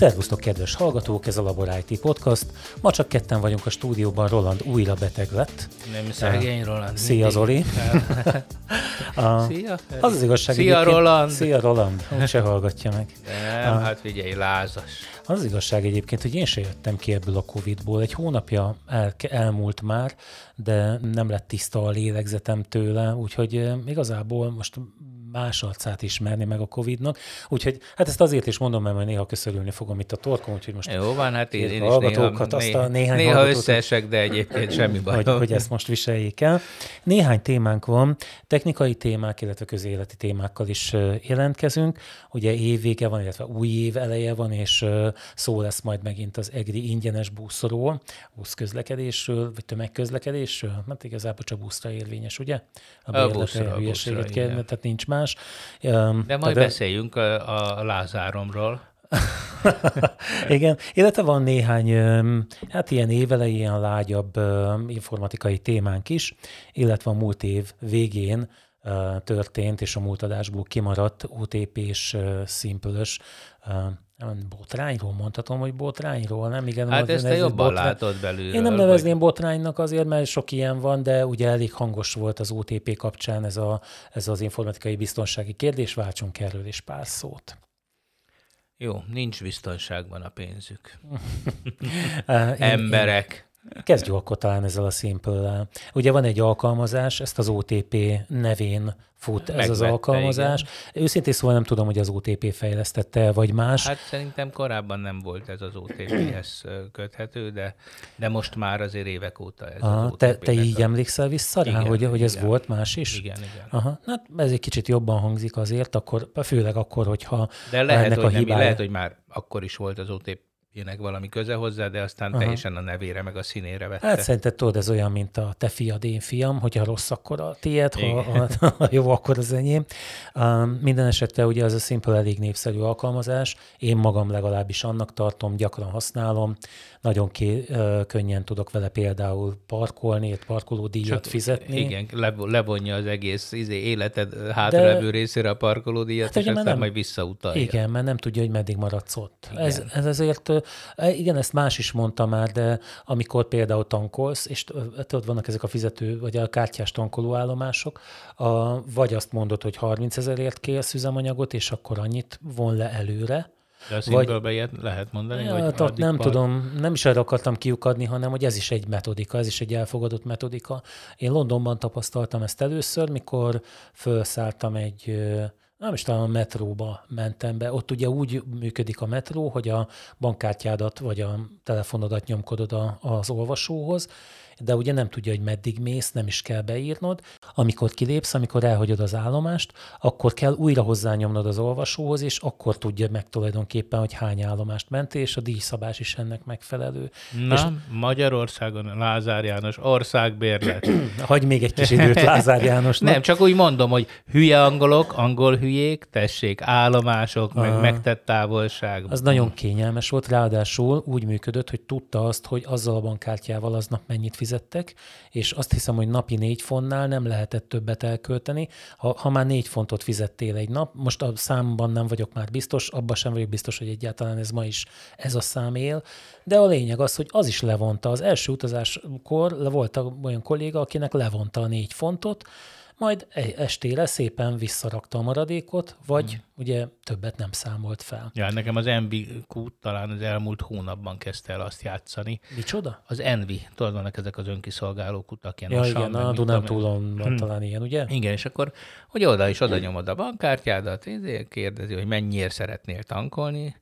Szervusztok, kedves hallgatók, ez a Labor IT Podcast. Ma csak ketten vagyunk a stúdióban, Roland újra beteg lett. Nem szegény Roland. Szia, Zoli. A, Szia. Az az igazság. Szia, Roland. Szia, Roland. Úgy se hallgatja meg. Nem, a, hát figyelj, lázas. Az az igazság egyébként, hogy én se jöttem ki ebből a Covid-ból. Egy hónapja el, elmúlt már, de nem lett tiszta a lélegzetem tőle, úgyhogy igazából most más arcát ismerni meg a Covid-nak. Úgyhogy hát ezt azért is mondom, mert majd néha köszörülni fogom itt a torkon, úgyhogy most Jó van, hát én, én is néha, azt a néhány néha összeesek, de egyébként semmi baj. Hogy, hogy ezt most viseljék el. Néhány témánk van, technikai témák, illetve közéleti témákkal is jelentkezünk. Ugye évvége van, illetve új év eleje van, és szó lesz majd megint az EGRI ingyenes buszról, buszközlekedésről, vagy tömegközlekedésről, mert igazából csak buszra érvényes, ugye? A, a buszra, a buszra, tehát nincs más más. De majd de... beszéljünk a, a Lázáromról. Igen, illetve van néhány, hát ilyen évelei, ilyen lágyabb informatikai témánk is, illetve a múlt év végén történt, és a múlt adásból kimaradt OTP-s szimpölös botrányról mondhatom, hogy botrányról, nem? Igen, hát ezt te jobban botrány... látod belülről. Én nem nevezném vagy... botránynak azért, mert sok ilyen van, de ugye elég hangos volt az OTP kapcsán ez, a, ez az informatikai biztonsági kérdés, váltsunk erről is pár szót. Jó, nincs biztonságban a pénzük. Emberek. Kezdjük akkor talán ezzel a simple Ugye van egy alkalmazás, ezt az OTP nevén fut ez Megvette, az alkalmazás. Igen. Őszintén szóval nem tudom, hogy az OTP fejlesztette, vagy más. Hát szerintem korábban nem volt ez az OTP-hez köthető, de, de most már azért évek óta ez Aha, az OTP. Te, te így a... emlékszel vissza rá, igen, hogy, hogy ez igen. volt más is? Igen, igen. Aha, hát ez egy kicsit jobban hangzik azért, akkor, főleg akkor, hogyha De lehet, hogy, a hibája... nem, lehet, hogy már akkor is volt az OTP ének valami köze hozzá, de aztán Aha. teljesen a nevére meg a színére vette. Hát szerinted tudod, ez olyan, mint a te fiad, én fiam, hogyha rossz, akkor a tiéd, ha, ha, ha jó, akkor az enyém. Um, minden esetre ugye az a Simple elég népszerű alkalmazás, én magam legalábbis annak tartom, gyakran használom, nagyon ké, uh, könnyen tudok vele például parkolni, parkoló díjat Csak, fizetni. Igen, levonja az egész izé, életed hátralevő részére a parkoló díjat, hát, és aztán nem, majd visszautalja. Igen, mert nem tudja, hogy meddig maradsz ott. Ez, ez azért E, igen, ezt más is mondta már, de amikor például tankolsz, és tudod, vannak ezek a fizető, vagy a kártyás tankolóállomások, a, vagy azt mondod, hogy 30 ezerért kérsz üzemanyagot, és akkor annyit von le előre, de a vagy, ilyet lehet mondani? Ja, vagy tehát nem part... tudom, nem is erre akartam kiukadni, hanem hogy ez is egy metodika, ez is egy elfogadott metodika. Én Londonban tapasztaltam ezt először, mikor felszálltam egy nem is talán a metróba mentem be. Ott ugye úgy működik a metró, hogy a bankkártyádat vagy a telefonodat nyomkodod a, az olvasóhoz, de ugye nem tudja, hogy meddig mész, nem is kell beírnod. Amikor kilépsz, amikor elhagyod az állomást, akkor kell újra hozzányomnod az olvasóhoz, és akkor tudja meg tulajdonképpen, hogy hány állomást mentél, és a díjszabás is ennek megfelelő. Na, és... Magyarországon Lázár János országbérlet. Hagy még egy kis időt Lázár Jánosnak. Nem, csak úgy mondom, hogy hülye angolok, angol hülyék, tessék, állomások, meg uh, megtett távolság. Az nagyon kényelmes volt, ráadásul úgy működött, hogy tudta azt, hogy azzal a bankkártyával aznap mennyit fizet fizettek, és azt hiszem, hogy napi négy fontnál nem lehetett többet elkölteni. Ha, ha már négy fontot fizettél egy nap, most a számban nem vagyok már biztos, abban sem vagyok biztos, hogy egyáltalán ez ma is ez a szám él, de a lényeg az, hogy az is levonta. Az első utazáskor volt olyan kolléga, akinek levonta a négy fontot, majd e- estére szépen visszarakta a maradékot, vagy hmm. ugye többet nem számolt fel. Ja, nekem az NV-kút talán az elmúlt hónapban kezdte el azt játszani. Micsoda? Az Envi, tudod, vannak ezek az önkiszolgáló kutak, ilyen ja, igen, a Dunántúlon van hmm. talán ilyen, ugye? Igen, és akkor, hogy oda is oda nyomod a bankkártyádat, kérdezi, hogy mennyiért szeretnél tankolni,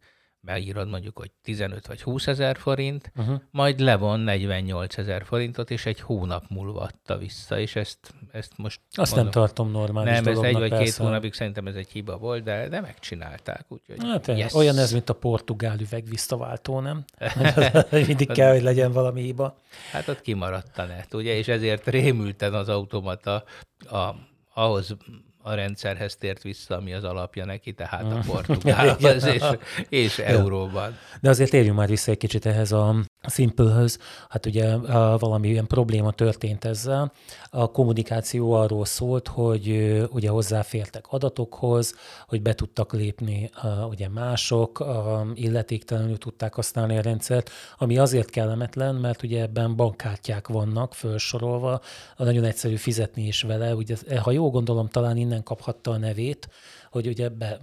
beírod mondjuk, hogy 15 vagy 20 ezer forint, uh-huh. majd levon 48 ezer forintot, és egy hónap múlva adta vissza, és ezt, ezt most... Azt mondom, nem tartom normális Nem, ez egy vagy persze. két hónapig szerintem ez egy hiba volt, de, de megcsinálták. Úgyhogy hát, yes. Olyan ez, mint a portugál üveg visszaváltó, nem? Mindig kell, hogy legyen valami hiba. Hát ott kimaradt a net, ugye, és ezért rémülten az automata a, ahhoz a rendszerhez tért vissza, ami az alapja neki, tehát a portugálhoz és, és euróban. De azért térjünk már vissza egy kicsit ehhez a Simple-höz. Hát ugye valami ilyen probléma történt ezzel. A kommunikáció arról szólt, hogy ugye hozzáfértek adatokhoz, hogy be tudtak lépni ugye mások, illetéktelenül tudták használni a rendszert, ami azért kellemetlen, mert ugye ebben bankkártyák vannak felsorolva, nagyon egyszerű fizetni is vele. Ugye, ha jól gondolom, talán innen kaphatta a nevét, hogy ugye be,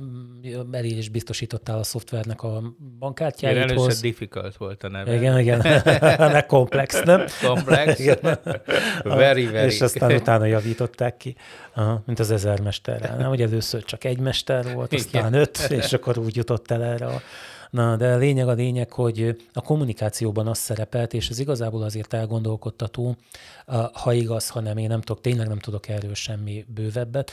belé is biztosítottál a szoftvernek a bankkártyáit. Először difficult volt a neve. Igen, igen. Meg komplex, nem? Komplex. Igen. very, very. És aztán utána javították ki, Aha, mint az ezer mesterrel. Nem, hogy először csak egy mester volt, aztán igen. öt, és akkor úgy jutott el erre a Na, de a lényeg a lényeg, hogy a kommunikációban az szerepelt, és ez igazából azért elgondolkodtató, ha igaz, ha nem, én nem tudok, tényleg nem tudok erről semmi bővebbet,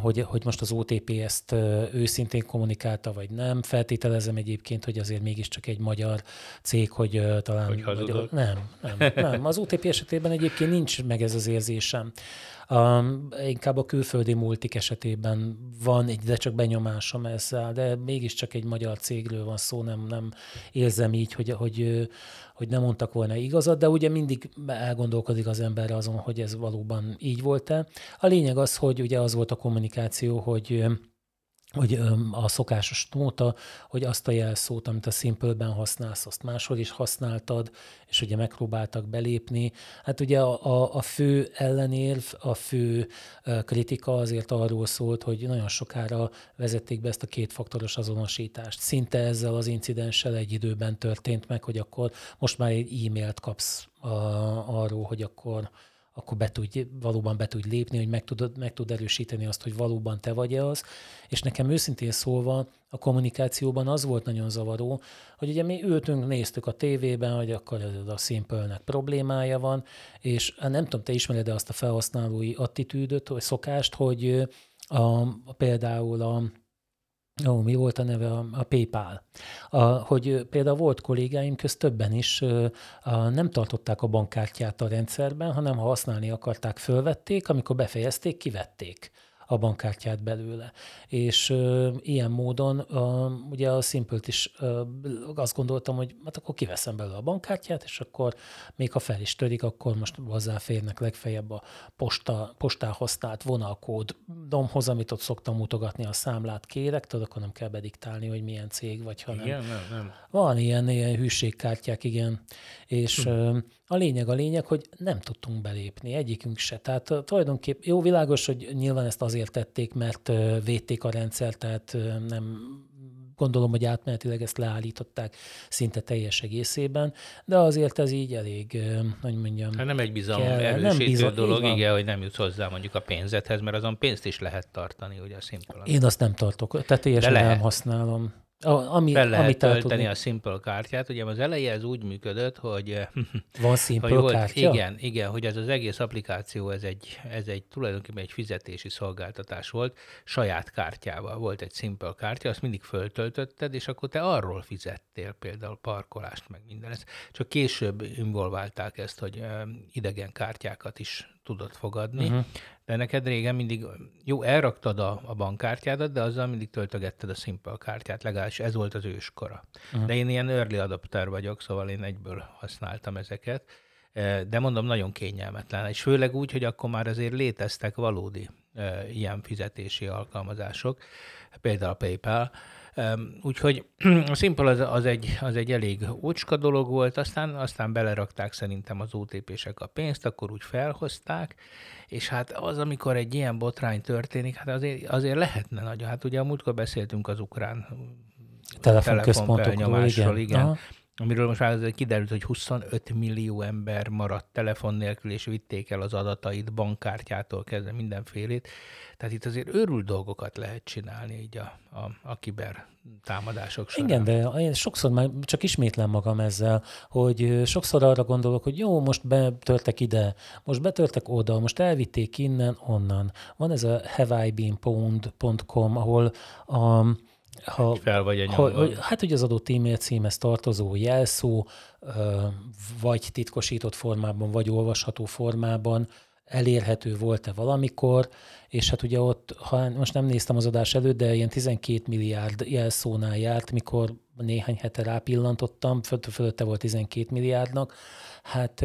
hogy, hogy most az OTP ezt őszintén kommunikálta, vagy nem. Feltételezem egyébként, hogy azért mégiscsak egy magyar cég, hogy talán... Hogy magyar, nem, nem, nem. Az OTP esetében egyébként nincs meg ez az érzésem. Um, inkább a külföldi multik esetében van egy, de csak benyomásom ezzel, de mégiscsak egy magyar cégről van szó, nem, nem érzem így, hogy, hogy, hogy nem mondtak volna igazat, de ugye mindig elgondolkodik az ember azon, hogy ez valóban így volt-e. A lényeg az, hogy ugye az volt a kommunikáció, hogy hogy a szokásos nóta, hogy azt a jelszót, amit a Simple-ben használsz, azt máshol is használtad, és ugye megpróbáltak belépni. Hát ugye a, a, fő ellenérv, a fő kritika azért arról szólt, hogy nagyon sokára vezették be ezt a kétfaktoros azonosítást. Szinte ezzel az incidenssel egy időben történt meg, hogy akkor most már egy e-mailt kapsz a, arról, hogy akkor akkor be tudj, valóban be tudj lépni, hogy meg tud, meg tud erősíteni azt, hogy valóban te vagy-e az. És nekem őszintén szólva a kommunikációban az volt nagyon zavaró, hogy ugye mi ültünk, néztük a tévében, hogy akkor a simple problémája van, és hát nem tudom, te ismered-e azt a felhasználói attitűdöt, vagy szokást, hogy a, a, például a, Ó, mi volt a neve? A, PayPal. A, hogy például volt kollégáim közt többen is a, nem tartották a bankkártyát a rendszerben, hanem ha használni akarták, fölvették, amikor befejezték, kivették a bankkártyát belőle. És ö, ilyen módon ö, ugye a simple is ö, azt gondoltam, hogy hát akkor kiveszem belőle a bankkártyát, és akkor még ha fel is törik, akkor most hozzáférnek legfeljebb a posta, postán használt vonalkód domhoz, amit ott szoktam mutogatni, a számlát kérek, tudod, akkor nem kell bediktálni, hogy milyen cég vagy, hanem igen, nem, nem. van ilyen, ilyen hűségkártyák, igen. És hm. A lényeg a lényeg, hogy nem tudtunk belépni, egyikünk se. Tehát tulajdonképp jó világos, hogy nyilván ezt azért tették, mert védték a rendszert, tehát nem gondolom, hogy átmenetileg ezt leállították szinte teljes egészében, de azért ez így elég, hogy mondjam. Hát nem egy bizalom kell, erősítő nem bizal, dolog, igen, hogy nem jutsz hozzá mondjuk a pénzethez, mert azon pénzt is lehet tartani, ugye a szimplon. Én azt nem tartok, tehát teljesen nem használom. A, ami, Fel lehet amit tölteni a Simple kártyát. Ugye az eleje ez úgy működött, hogy... Eh, Van Simple hogy volt, kártya? Igen, igen, hogy ez az egész applikáció, ez egy, ez egy tulajdonképpen egy fizetési szolgáltatás volt, saját kártyával. Volt egy Simple kártya, azt mindig föltöltötted, és akkor te arról fizettél például parkolást, meg minden. Ezt csak később involválták ezt, hogy eh, idegen kártyákat is tudott fogadni, uh-huh. de neked régen mindig, jó, elraktad a, a bankkártyádat, de azzal mindig töltögetted a Simple kártyát, legalábbis ez volt az őskora. Uh-huh. De én ilyen early adapter vagyok, szóval én egyből használtam ezeket, e, de mondom, nagyon kényelmetlen, és főleg úgy, hogy akkor már azért léteztek valódi e, ilyen fizetési alkalmazások, például a PayPal, Úgyhogy a Simple az, az, egy, az egy elég ócska dolog volt, aztán, aztán belerakták szerintem az OTP-sek a pénzt, akkor úgy felhozták, és hát az, amikor egy ilyen botrány történik, hát azért, azért lehetne nagy. Hát ugye a múltkor beszéltünk az ukrán telefonközpontokról, igen. igen. Aha amiről most már kiderült, hogy 25 millió ember maradt telefon nélkül, és vitték el az adatait bankkártyától kezdve mindenfélét. Tehát itt azért őrült dolgokat lehet csinálni így a, a, a kiber támadások során. Igen, de én sokszor már csak ismétlem magam ezzel, hogy sokszor arra gondolok, hogy jó, most betörtek ide, most betörtek oda, most elvitték innen, onnan. Van ez a haveibeenpwned.com, ahol a ha, fel vagy ha, Hát, hogy az adott e-mail címhez tartozó jelszó, vagy titkosított formában, vagy olvasható formában elérhető volt-e valamikor, és hát ugye ott, ha most nem néztem az adás előtt, de ilyen 12 milliárd jelszónál járt, mikor néhány hete rápillantottam, fölötte volt 12 milliárdnak, hát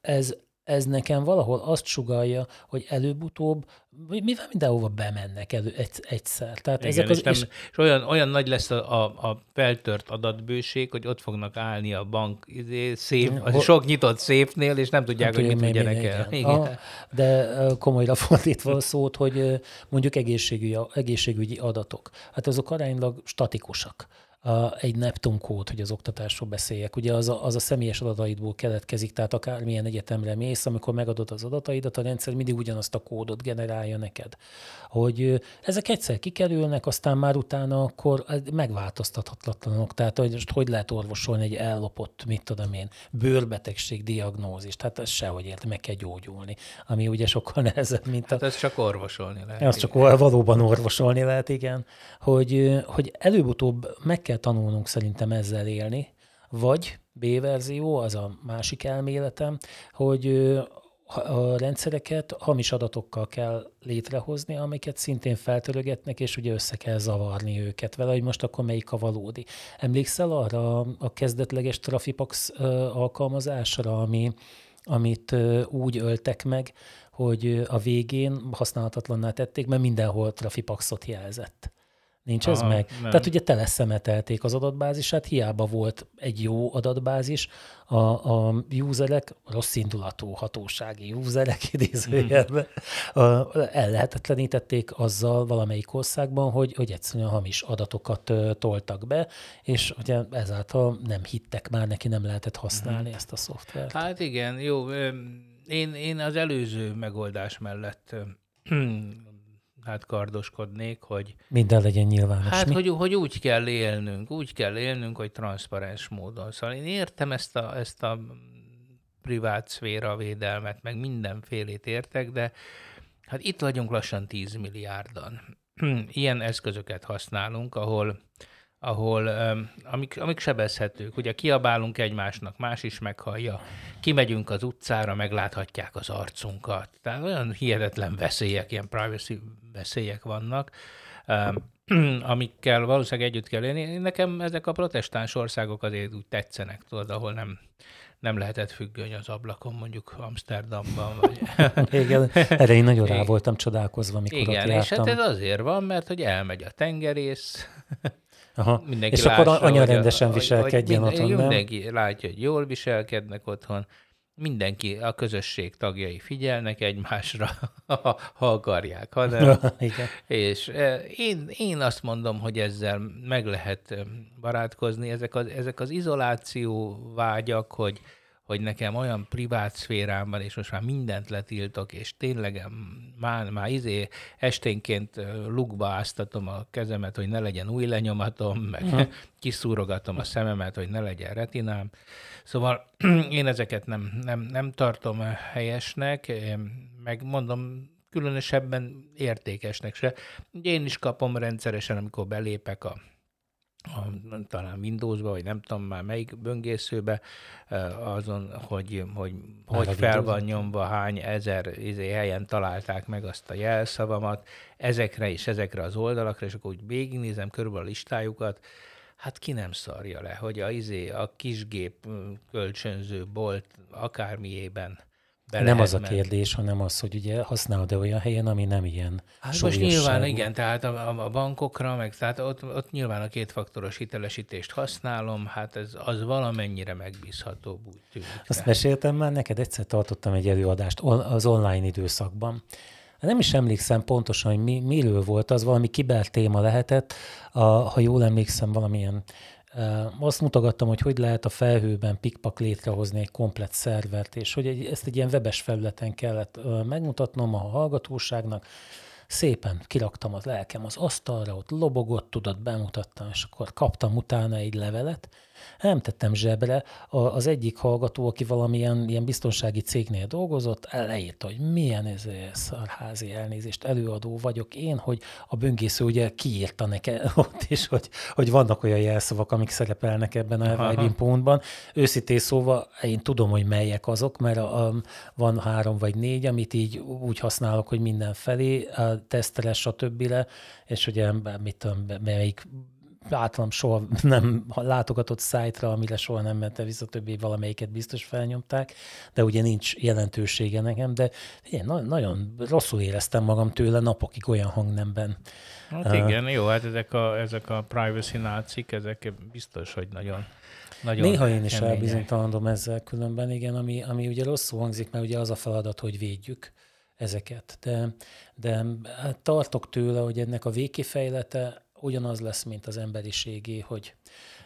ez, ez nekem valahol azt sugalja, hogy előbb-utóbb, mivel mindenhova bemennek egy, egyszer. Tehát Igen, ezek az, és, nem, és, és olyan, olyan nagy lesz a, a, a feltört adatbőség, hogy ott fognak állni a bank izé, szép, a sok nyitott szépnél, és nem tudják, hogy mit tudjanak el. Igen. A, de komolyra fordítva a szót, hogy mondjuk egészségügyi, egészségügyi adatok, hát azok aránylag statikusak a, egy Neptun kód, hogy az oktatásról beszéljek. Ugye az a, az a személyes adataidból keletkezik, tehát akármilyen egyetemre mész, amikor megadod az adataidat, a rendszer mindig ugyanazt a kódot generálja neked. Hogy ezek egyszer kikerülnek, aztán már utána akkor megváltoztathatatlanok. Tehát hogy most hogy lehet orvosolni egy ellopott, mit tudom én, bőrbetegség diagnózist. Hát ez sehogy ért, meg kell gyógyulni. Ami ugye sokkal nehezebb, mint a... Hát ez csak orvosolni lehet. Az csak valóban orvosolni lehet, igen. Hogy, hogy előbb-utóbb meg kell kell tanulnunk szerintem ezzel élni, vagy B verzió, az a másik elméletem, hogy a rendszereket hamis adatokkal kell létrehozni, amiket szintén feltörögetnek, és ugye össze kell zavarni őket vele, hogy most akkor melyik a valódi. Emlékszel arra a kezdetleges Trafipax alkalmazásra, ami, amit úgy öltek meg, hogy a végén használhatatlanná tették, mert mindenhol Trafipaxot jelzett. Nincs ez Aha, meg? Nem. Tehát ugye teleszemetelték az adatbázisát, hiába volt egy jó adatbázis, a, a userek, rossz indulatú hatósági userek idézőjelben, el lehetetlenítették azzal valamelyik országban, hogy, hogy egyszerűen hamis adatokat toltak be, és ugye ezáltal nem hittek már neki, nem lehetett használni hmm. ezt a szoftvert. Hát igen, jó. Én, én az előző megoldás mellett hát kardoskodnék, hogy... Minden legyen nyilvános. Hát, hogy, hogy úgy kell élnünk, úgy kell élnünk, hogy transzparens módon. Szóval én értem ezt a, ezt a privát szféra védelmet, meg mindenfélét értek, de hát itt vagyunk lassan 10 milliárdan. Ilyen eszközöket használunk, ahol ahol amik, amik sebezhetők. Ugye kiabálunk egymásnak, más is meghallja. Kimegyünk az utcára, megláthatják az arcunkat. Tehát olyan hihetetlen veszélyek, ilyen privacy veszélyek vannak, amikkel valószínűleg együtt kell élni. Nekem ezek a protestáns országok azért úgy tetszenek, tudod, ahol nem, nem lehetett függöny az ablakon, mondjuk Amsterdamban. Vagy... Igen, erre én nagyon rá voltam csodálkozva, mikor Igen, ott jártam. és hát ez azért van, mert hogy elmegy a tengerész, Aha. Mindenki és lássa, akkor anya rendesen hogy, viselkedjen hogy otthon, nem? Mindenki látja, hogy jól viselkednek otthon, mindenki, a közösség tagjai figyelnek egymásra, ha, ha akarják, ha nem. Igen. És én, én azt mondom, hogy ezzel meg lehet barátkozni. Ezek az, ezek az izoláció vágyak, hogy hogy nekem olyan privát szférám van, és most már mindent letiltok, és tényleg már, már izé esténként lukba áztatom a kezemet, hogy ne legyen új lenyomatom, meg ha. kiszúrogatom a szememet, hogy ne legyen retinám. Szóval én ezeket nem, nem, nem tartom helyesnek, meg mondom, különösebben értékesnek se. Én is kapom rendszeresen, amikor belépek a a, talán Windowsba, vagy nem tudom már melyik böngészőbe, azon, hogy, hogy, hogy fel van nyomva, hány ezer izé, helyen találták meg azt a jelszavamat, ezekre és ezekre az oldalakra, és akkor úgy végignézem körülbelül a listájukat, hát ki nem szarja le, hogy a, izé, a kisgép kölcsönző bolt akármiében be Nem az a kérdés, hanem az, hogy ugye használod-e olyan helyen, ami nem ilyen Hát most nyilván igen, tehát a, a bankokra, meg tehát ott, ott nyilván a kétfaktoros hitelesítést használom, hát ez az valamennyire megbízható úgy tűnik. Azt tehát. meséltem már neked, egyszer tartottam egy előadást az online időszakban. Nem is emlékszem pontosan, hogy mi, miről volt az, valami kibertéma lehetett, a, ha jól emlékszem, valamilyen azt mutogattam, hogy hogy lehet a felhőben pikpak létrehozni egy komplet szervert, és hogy egy, ezt egy ilyen webes felületen kellett megmutatnom a hallgatóságnak. Szépen kiraktam az lelkem az asztalra, ott lobogott, tudod, bemutattam, és akkor kaptam utána egy levelet, Nem tettem zsebre. Az egyik hallgató, aki valamilyen ilyen biztonsági cégnél dolgozott, leírta, hogy milyen ez szarházi elnézést, előadó vagyok én, hogy a böngésző ugye kiírta nekem ott is, hogy, hogy vannak olyan jelszavak, amik szerepelnek ebben a Vibing pontban. Őszintén szóval én tudom, hogy melyek azok, mert a, a, van három vagy négy, amit így úgy használok, hogy mindenfelé, a tesztre, stb. és ugye mit tudom, melyik általam soha nem látogatott szájtra, amire soha nem mente vissza, többé valamelyiket biztos felnyomták, de ugye nincs jelentősége nekem, de na- nagyon rosszul éreztem magam tőle napokig olyan hangnemben. Hát uh, igen, jó, hát ezek a, ezek a privacy nácik, ezek biztos, hogy nagyon nagyon Néha én is elbizonytalandom ezzel különben, igen, ami, ami ugye rosszul hangzik, mert ugye az a feladat, hogy védjük ezeket. De, de hát tartok tőle, hogy ennek a végkifejlete ugyanaz lesz, mint az emberiségé, hogy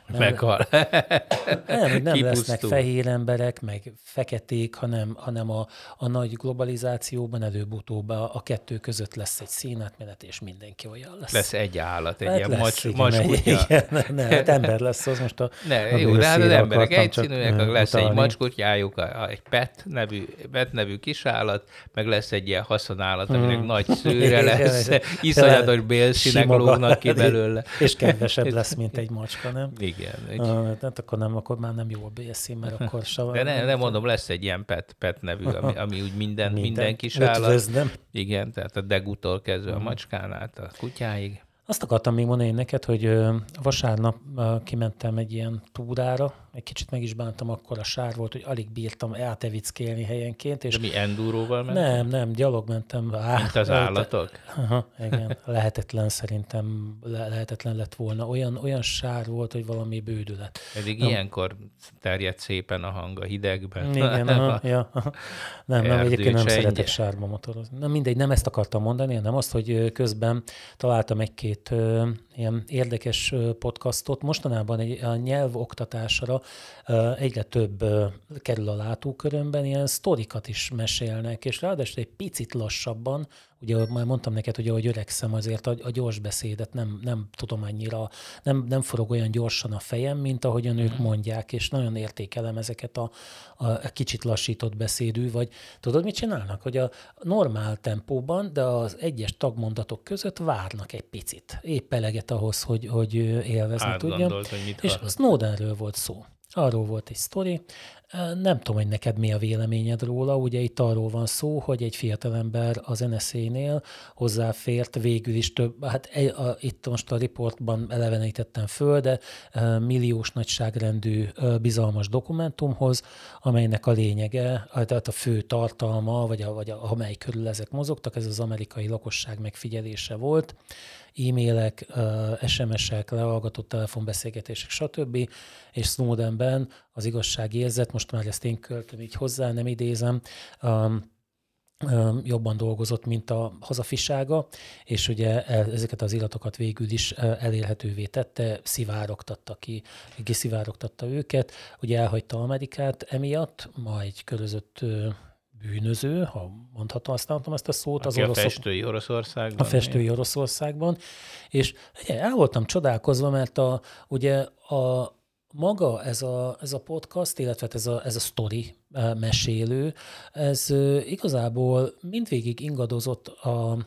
nem, Meghal. nem, hogy nem lesznek fehér emberek, meg feketék, hanem, hanem a, a nagy globalizációban előbb-utóbb a, a kettő között lesz egy színátmenet, és mindenki olyan lesz. Lesz egy állat, egy hát ilyen macs, macskutya. Igen, ne, hát ember lesz az most a... Ne, a jó, de hát az emberek egyszínűek, lesz utalni. egy macskutyájuk, egy pet nevű, pet nevű kisállat, meg lesz egy ilyen haszonállat, aminek hmm. nagy szőre lesz, iszonyatos bélszínek lógnak ki belőle. És kedvesebb lesz, mint egy macska, nem? Igen. Igen. Egy... Uh, hát akkor, nem, akkor már nem jó a BSC, mert akkor sem. De ne, nem mondom, lesz egy ilyen pet, pet nevű, ami, ami úgy minden, minden, minden kis állat. Igen, tehát a degutól kezdve a macskán át a kutyáig. Azt akartam még mondani neked, hogy vasárnap kimentem egy ilyen túrára, egy kicsit meg is bántam, akkor a sár volt, hogy alig bírtam átevickélni helyenként. És De mi enduróval mentem? Nem, nem, gyalog mentem. Á, Mint az állatok? Aha, igen, lehetetlen szerintem, lehetetlen lett volna. Olyan, olyan sár volt, hogy valami bődület. Pedig nem. ilyenkor terjed szépen a hang a hidegben. Igen, aha, ja, aha. Nem, nem, egyébként nem szeretek sárba motorozni. Na mindegy, nem ezt akartam mondani, hanem azt, hogy közben találtam egy-két ilyen érdekes podcastot. Mostanában egy, a nyelvoktatásra egyre több kerül a látókörömben, ilyen sztorikat is mesélnek, és ráadásul egy picit lassabban, ugye már mondtam neked, hogy ahogy öregszem, azért a, a gyors beszédet nem, nem tudom annyira, nem, nem forog olyan gyorsan a fejem, mint ahogyan ők mhm. mondják, és nagyon értékelem ezeket a, a, a kicsit lassított beszédű, vagy tudod, mit csinálnak? Hogy a normál tempóban, de az egyes tagmondatok között várnak egy picit, épp eleget ahhoz, hogy, hogy élvezni tudjam. És Snowdenről volt szó. Arról volt egy sztori, nem tudom, hogy neked mi a véleményed róla. Ugye itt arról van szó, hogy egy fiatalember az NSZ-nél hozzáfért végül is több, hát a, a, itt most a riportban elevenítettem föl, de a, milliós nagyságrendű a, bizalmas dokumentumhoz, amelynek a lényege, tehát a fő tartalma, vagy, a, vagy a, amely körül ezek mozogtak, ez az amerikai lakosság megfigyelése volt, e-mailek, SMS-ek, lehallgatott telefonbeszélgetések, stb. És Snowdenben az igazságérzet, most már ezt én költöm így hozzá, nem idézem, jobban dolgozott, mint a hazafisága, és ugye ezeket az iratokat végül is elérhetővé tette, szivárogtatta ki, kiszivárogtatta őket, ugye elhagyta Amerikát emiatt, ma egy körözött bűnöző, ha mondhatom, használhatom ezt a szót. Aki az oroszok, a festői Oroszországban. A festői én. Oroszországban. És ugye, el voltam csodálkozva, mert a, ugye a, maga ez a, ez a podcast, illetve hát ez a, ez a story e, mesélő, ez igazából mindvégig ingadozott a,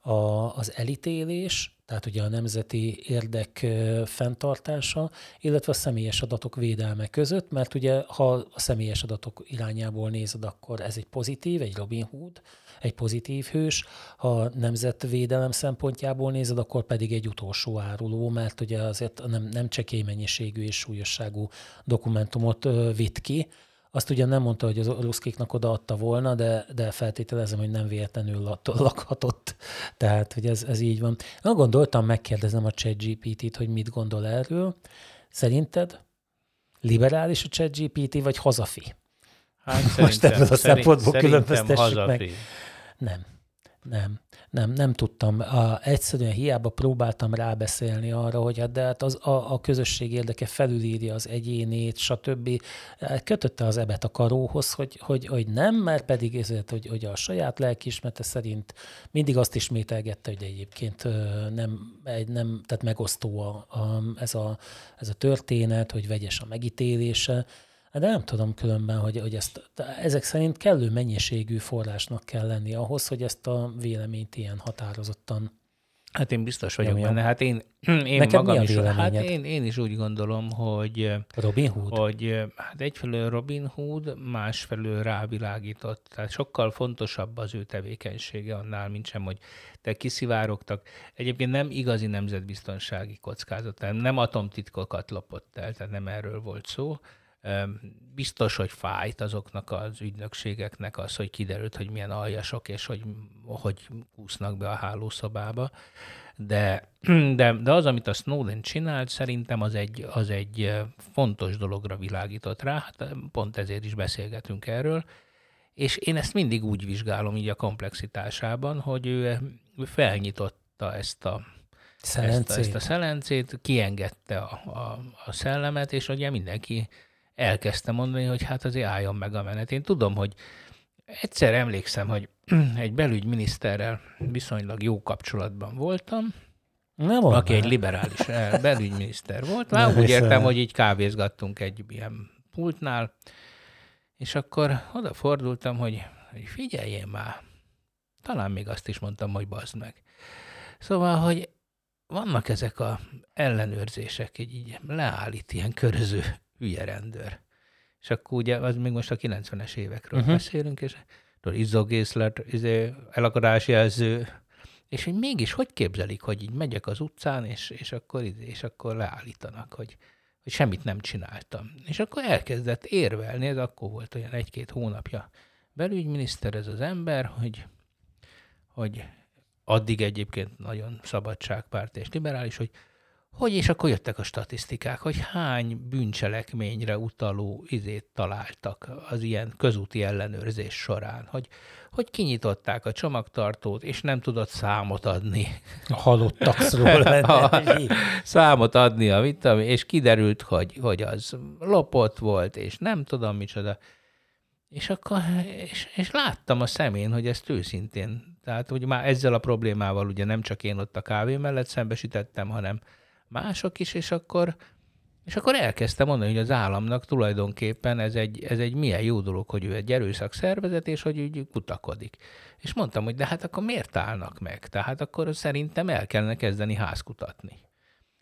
a, az elítélés, tehát ugye a nemzeti érdek fenntartása, illetve a személyes adatok védelme között, mert ugye ha a személyes adatok irányából nézed, akkor ez egy pozitív, egy Robin Hood, egy pozitív hős, ha nemzetvédelem szempontjából nézed, akkor pedig egy utolsó áruló, mert ugye azért nem, nem csekély mennyiségű és súlyosságú dokumentumot vitt ki, azt ugye nem mondta, hogy az ruszkiknak odaadta volna, de, de feltételezem, hogy nem véletlenül lakhatott. Tehát, hogy ez, ez így van. Na, gondoltam, megkérdezem a ChatGPT-t, hogy mit gondol erről. Szerinted liberális a ChatGPT, vagy hazafi? Hát Most ebből a szempontból különböztessük meg. Nem. Nem, nem, nem tudtam. A, egyszerűen hiába próbáltam rábeszélni arra, hogy hát de hát az, a, a közösség érdeke felülírja az egyénét, stb. Kötötte az ebet a karóhoz, hogy, hogy, hogy nem, mert pedig ezért, hogy, hogy a saját lelkismete szerint mindig azt ismételgette, hogy egyébként nem, nem tehát megosztó a, a, ez, a, ez a történet, hogy vegyes a megítélése, de nem tudom különben, hogy, hogy ezt, ezek szerint kellő mennyiségű forrásnak kell lenni ahhoz, hogy ezt a véleményt ilyen határozottan Hát én biztos vagyok nyomjam. benne. Hát én, én Neked magam is, hát én, én is úgy gondolom, hogy Robin Hood? hogy hát egyfelől Robin Hood, másfelől rávilágított. Tehát sokkal fontosabb az ő tevékenysége annál, mint sem, hogy te kiszivárogtak. Egyébként nem igazi nemzetbiztonsági kockázat, nem atomtitkokat lopott el, tehát nem erről volt szó, Biztos, hogy fájt azoknak az ügynökségeknek az, hogy kiderült, hogy milyen aljasok, és hogy, hogy kúsznak be a hálószobába. De, de, de az, amit a Snowden csinált, szerintem az egy, az egy fontos dologra világított rá, hát pont ezért is beszélgetünk erről, és én ezt mindig úgy vizsgálom így a komplexitásában, hogy ő, ő felnyitotta ezt a, Szelencét. Ezt, a, ezt a szelencét, kiengedte a, a, a szellemet, és ugye mindenki elkezdte mondani, hogy hát azért álljon meg a menet. Én tudom, hogy egyszer emlékszem, hogy egy belügyminiszterrel viszonylag jó kapcsolatban voltam, nem aki egy liberális eh, belügyminiszter volt. Már úgy értem, hogy így kávézgattunk egy ilyen pultnál, és akkor odafordultam, hogy, hogy figyeljél már, talán még azt is mondtam, hogy bazd meg. Szóval, hogy vannak ezek a ellenőrzések, egy így leállít ilyen köröző hülye rendőr. És akkor ugye, az még most a 90-es évekről uh-huh. beszélünk, és izzogészlet, izé, elakadásjelző, és hogy mégis hogy képzelik, hogy így megyek az utcán, és, és, akkor, és akkor leállítanak, hogy, hogy semmit nem csináltam. És akkor elkezdett érvelni, ez akkor volt olyan egy-két hónapja belügyminiszter ez az ember, hogy, hogy addig egyébként nagyon szabadságpárt és liberális, hogy hogy és akkor jöttek a statisztikák, hogy hány bűncselekményre utaló izét találtak az ilyen közúti ellenőrzés során, hogy, hogy kinyitották a csomagtartót, és nem tudott számot adni. A halottakról Számot adni, a mit és kiderült, hogy, hogy az lopott volt, és nem tudom micsoda. És akkor, és, és láttam a szemén, hogy ezt őszintén, tehát hogy már ezzel a problémával ugye nem csak én ott a kávé mellett szembesítettem, hanem mások is, és akkor, és akkor elkezdte mondani, hogy az államnak tulajdonképpen ez egy, ez egy milyen jó dolog, hogy ő egy erőszak szervezet, és hogy úgy kutakodik. És mondtam, hogy de hát akkor miért állnak meg? Tehát akkor szerintem el kellene kezdeni házkutatni.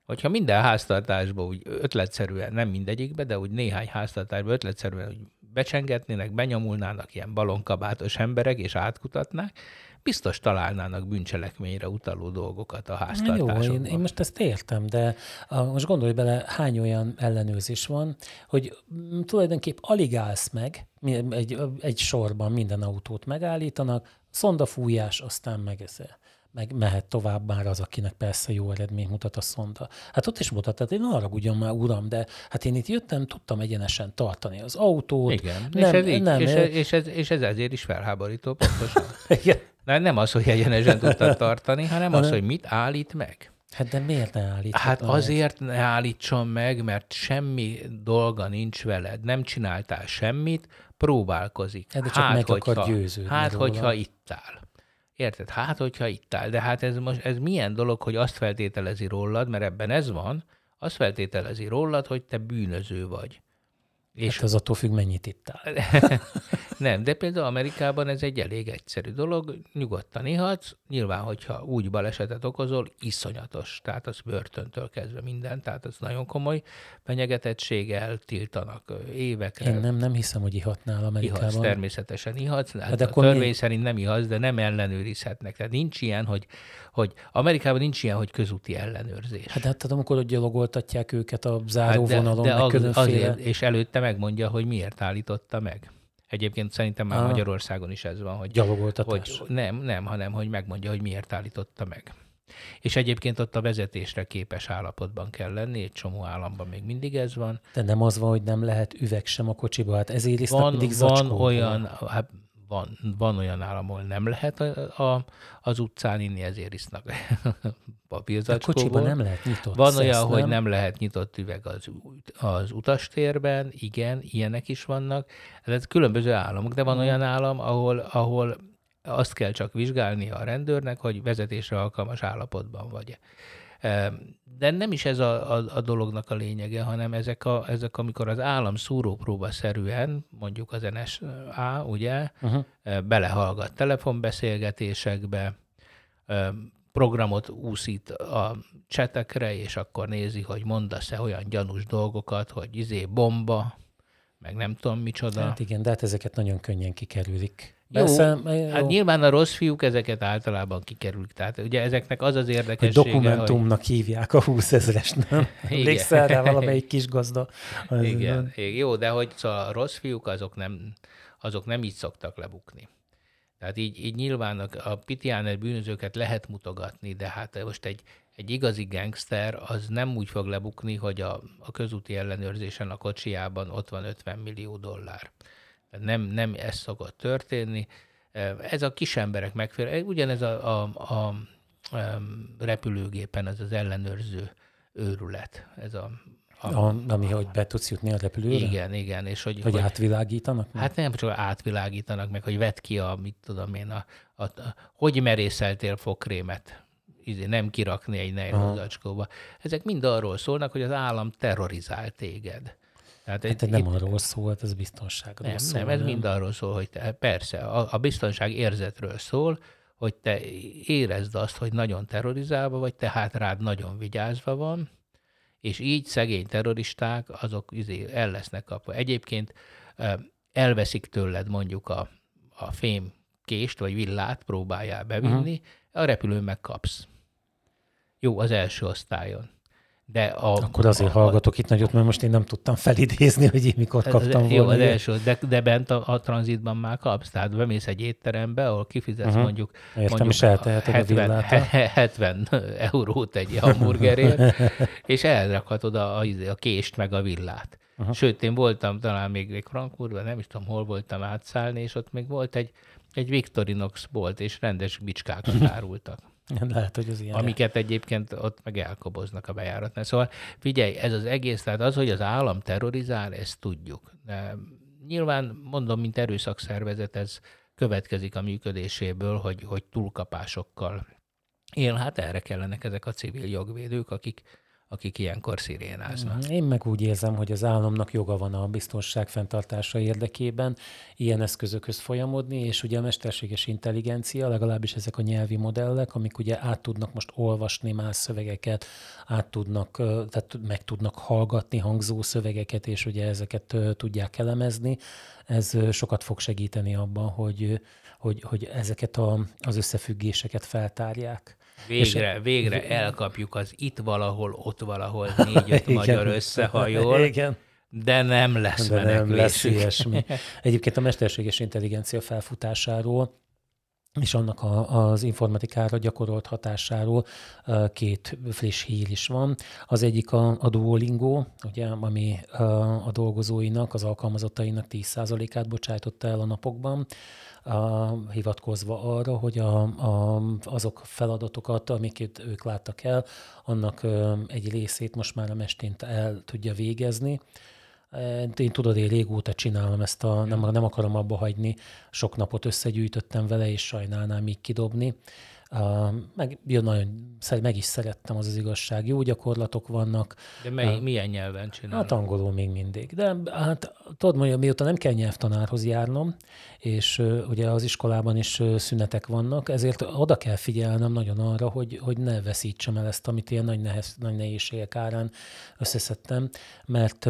Hogyha minden háztartásban úgy ötletszerűen, nem mindegyikbe, de úgy néhány háztartásban ötletszerűen úgy becsengetnének, benyomulnának ilyen balonkabátos emberek, és átkutatnák, biztos találnának bűncselekményre utaló dolgokat a háztartásokban. Jó, én, én most ezt értem, de a, most gondolj bele, hány olyan ellenőrzés van, hogy tulajdonképp alig állsz meg, egy, egy sorban minden autót megállítanak, szondafújás, aztán megeszel meg mehet tovább már az, akinek persze jó eredmény mutat a szonda. Hát ott is mutat, tehát én arra ugyan már, uram, de hát én itt jöttem, tudtam egyenesen tartani az autót. Igen, nem, és, ez így, nem, és, ez, és, ez, és ez ezért is felháborító, pontosan. Igen. Na, nem az, hogy egyenesen tudtad tartani, hanem az, hogy mit állít meg. Hát de miért ne állít? Hát azért ne állítson meg, mert semmi dolga nincs veled, nem csináltál semmit, próbálkozik. Hát de csak hát, meg hogyha, akar győződni Hát, róla. hogyha itt áll. Érted? Hát, hogyha itt áll. De hát ez most ez milyen dolog, hogy azt feltételezi rólad, mert ebben ez van, azt feltételezi rólad, hogy te bűnöző vagy. És hát az attól függ, mennyit ittál. nem, de például Amerikában ez egy elég egyszerű dolog, nyugodtan ihatsz, nyilván, hogyha úgy balesetet okozol, iszonyatos, tehát az börtöntől kezdve minden, tehát az nagyon komoly fenyegetettséggel tiltanak évekre. Én nem, nem hiszem, hogy ihatnál Amerikában. Ihatsz, természetesen ihatsz, hát, hát a törvény mi... szerint nem ihatsz, de nem ellenőrizhetnek. Tehát nincs ilyen, hogy, hogy Amerikában nincs ilyen, hogy közúti ellenőrzés. Hát, hát amikor ott gyalogoltatják őket a záróvonalon, hát de, de az, azért, és előtte megmondja, hogy miért állította meg. Egyébként szerintem már ah. Magyarországon is ez van, hogy, Gyalogoltatás. hogy nem, nem, hanem hogy megmondja, hogy miért állította meg. És egyébként ott a vezetésre képes állapotban kell lenni, egy csomó államban még mindig ez van. De nem az van, hogy nem lehet üveg sem a kocsiba, hát ezért is van, mindig van olyan, hát van, van olyan állam, ahol nem lehet a, a, az utcán inni, ezért isznak papírzacskóból. A kocsiban nem lehet nyitott Van szesz, olyan, hogy nem? nem lehet nyitott üveg az, az utastérben, igen, ilyenek is vannak. Ez különböző államok, de van olyan állam, ahol, ahol azt kell csak vizsgálni a rendőrnek, hogy vezetésre alkalmas állapotban vagy. De nem is ez a, a, a dolognak a lényege, hanem ezek, a, ezek amikor az állam szúrópróba szerűen, mondjuk az NSA, ugye, Uh-huh. belehallgat telefonbeszélgetésekbe, programot úszít a csetekre, és akkor nézi, hogy mondasz-e olyan gyanús dolgokat, hogy izé bomba, meg nem tudom micsoda. Hát igen, de hát ezeket nagyon könnyen kikerülik. Jó, Persze, Hát jó, nyilván a rossz fiúk ezeket általában kikerülik. Tehát ugye ezeknek az az hogy érdekessége, dokumentumnak hívják a 20 ezerest, nem? Emlékszel rá valamelyik kis gazda? Az- hogy igen, igen, jó, de hogy szóval a rossz fiúk azok nem, azok nem így szoktak lebukni. Tehát így, így nyilván a, a pitiáner bűnözőket lehet mutogatni, de hát most egy, egy igazi gangster az nem úgy fog lebukni, hogy a, a közúti ellenőrzésen a kocsijában ott van 50 millió dollár. Nem, nem ez szokott történni. Ez a kis emberek megfér, ugyanez a, a, a, a repülőgépen ez az ellenőrző őrület. Ez a, a, A, ami, hogy be tudsz jutni a repülőre? igen, igen. És hogy, Vagy hogy, átvilágítanak? Hát nem csak átvilágítanak meg, hogy vedd ki a, mit tudom én, a, a, a hogy merészeltél fogkrémet, izé, nem kirakni egy nejlonzacskóba. Ezek mind arról szólnak, hogy az állam terrorizál téged. Tehát Hát ez nem arról szólt, ez biztonságról nem, szól. nem, ez mind arról szól, hogy te, persze, a, a biztonság érzetről szól, hogy te érezd azt, hogy nagyon terrorizálva vagy, tehát rád nagyon vigyázva van, és így szegény terroristák, azok izé el lesznek kapva. Egyébként elveszik tőled mondjuk a, a fém kést vagy villát, próbáljál bevinni, uh-huh. a repülőn megkapsz. Jó, az első osztályon. De a, Akkor azért a, hallgatok itt nagyot, mert most én nem tudtam felidézni, hogy én mikor Ez- kaptam ez, volna. Jó, az első, de, de bent a, a tranzitban már kapsz. Tehát bemész egy étterembe, ahol kifizetsz uh-huh. mondjuk, Értem, mondjuk és elteheted a 70, villát. 70 eurót egy hamburgerért, és elrakhatod a, a, a kést meg a villát. Uh-huh. Sőt, én voltam talán még, még Frankfurtban, nem is tudom, hol voltam átszállni, és ott még volt egy, egy Victorinox bolt, és rendes bicskákat árultak. Lehet, hogy az ilyen. Amiket egyébként ott meg elkoboznak a bejáratnál. Szóval figyelj, ez az egész, tehát az, hogy az állam terrorizál, ezt tudjuk. De nyilván, mondom, mint erőszakszervezet, ez következik a működéséből, hogy, hogy túlkapásokkal él. Hát erre kellenek ezek a civil jogvédők, akik, akik ilyenkor szirénáznak. Én meg úgy érzem, hogy az államnak joga van a biztonság fenntartása érdekében ilyen eszközökhöz folyamodni, és ugye a mesterséges intelligencia, legalábbis ezek a nyelvi modellek, amik ugye át tudnak most olvasni más szövegeket, át tudnak, tehát meg tudnak hallgatni hangzó szövegeket, és ugye ezeket tudják elemezni, ez sokat fog segíteni abban, hogy, hogy, hogy ezeket a, az összefüggéseket feltárják. Végre, végre elkapjuk az itt valahol, ott valahol négy-öt magyar összehajol, Igen. de nem lesz De nem lesz ilyesmi. Egyébként a mesterséges intelligencia felfutásáról és annak a, az informatikára gyakorolt hatásáról két friss hír is van. Az egyik a, a Duolingo, ugye, ami a dolgozóinak, az alkalmazottainak 10%-át bocsájtotta el a napokban, hivatkozva arra, hogy a, a, azok feladatokat, amiket ők láttak el, annak egy részét most már a mestént el tudja végezni. Én tudod, én régóta csinálom ezt, a, nem, nem akarom abba hagyni, sok napot összegyűjtöttem vele, és sajnálnám így kidobni. Meg, jó, nagyon, meg is szerettem, az az igazság. Jó gyakorlatok vannak, De mely, milyen nyelven csinálod? Hát angolul még mindig. De hát tudod, mondja, mióta nem kell nyelvtanárhoz járnom, és ugye az iskolában is szünetek vannak, ezért oda kell figyelnem nagyon arra, hogy, hogy ne veszítsem el ezt, amit ilyen nagy, nehez, nagy nehézségek árán összeszedtem, mert,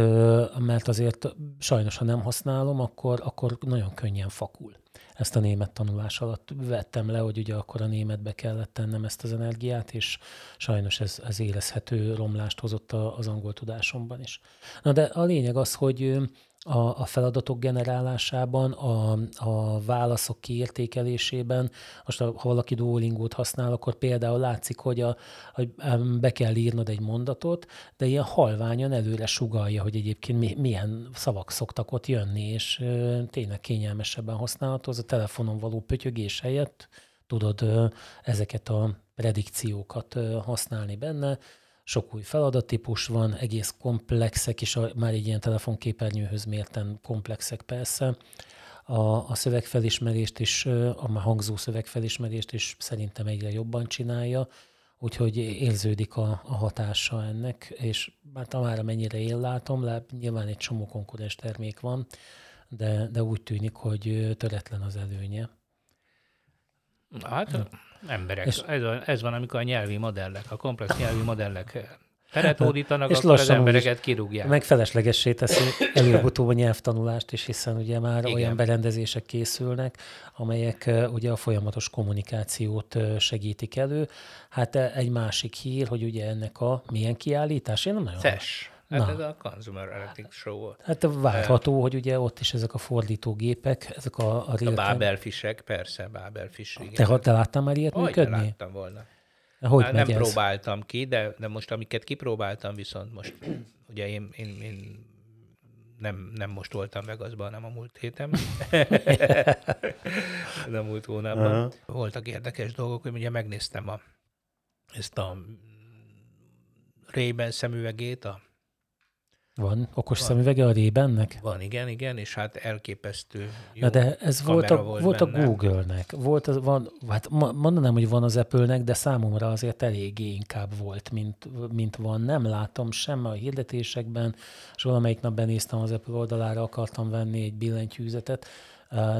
mert azért sajnos, ha nem használom, akkor, akkor nagyon könnyen fakul. Ezt a német tanulás alatt vettem le, hogy ugye akkor a németbe kellett tennem ezt az energiát, és sajnos ez, ez érezhető romlást hozott a- az angol tudásomban is. Na de a lényeg az, hogy a, a feladatok generálásában, a, a válaszok kiértékelésében. Most ha valaki Duolingo-t használ, akkor például látszik, hogy, a, hogy be kell írnod egy mondatot, de ilyen halványan előre sugalja, hogy egyébként mi, milyen szavak szoktak ott jönni, és tényleg kényelmesebben használható. Az a telefonon való pötyögés helyett tudod ezeket a predikciókat használni benne sok új feladattípus van, egész komplexek is, a, már egy ilyen telefonképernyőhöz mérten komplexek persze. A, a szövegfelismerést is, a már hangzó szövegfelismerést is szerintem egyre jobban csinálja, úgyhogy érződik a, a hatása ennek, és már tamára mennyire én látom, le, nyilván egy csomó konkurens termék van, de, de úgy tűnik, hogy töretlen az előnye. Hát emberek, és ez, a, ez van, amikor a nyelvi modellek, a komplex nyelvi modellek teret hódítanak, és akkor az embereket kirúgják. Meg feleslegessé teszi előbb-utóbb a nyelvtanulást is, hiszen ugye már Igen. olyan berendezések készülnek, amelyek ugye a folyamatos kommunikációt segítik elő. Hát egy másik hír, hogy ugye ennek a milyen kiállítás? Én nem nagyon... CES. Hát Na. ez a Consumer Electronics Show volt. Hát várható, hogy ugye ott is ezek a fordítógépek, ezek a... A, a Babelfisek, persze, Babelfish, igen. Te, te láttál már ilyet Hogy működni? láttam volna. Hogy hát nem ez? próbáltam ki, de, de most amiket kipróbáltam, viszont most ugye én, én, én nem, nem most voltam Vegasban, hanem a múlt héten. de a múlt hónapban. Uh-huh. Voltak érdekes dolgok, hogy ugye megnéztem a, ezt a Ray-Ban szemüvegét, a van okos van. szemüvege a Rébennek? Van, igen, igen, és hát elképesztő jó Na de ez volt a, volt, volt a Google-nek. Volt az, van, hát mondanám, hogy van az Apple-nek, de számomra azért eléggé inkább volt, mint, mint van. Nem látom sem a hirdetésekben, és valamelyik nap benéztem az Apple oldalára, akartam venni egy billentyűzetet,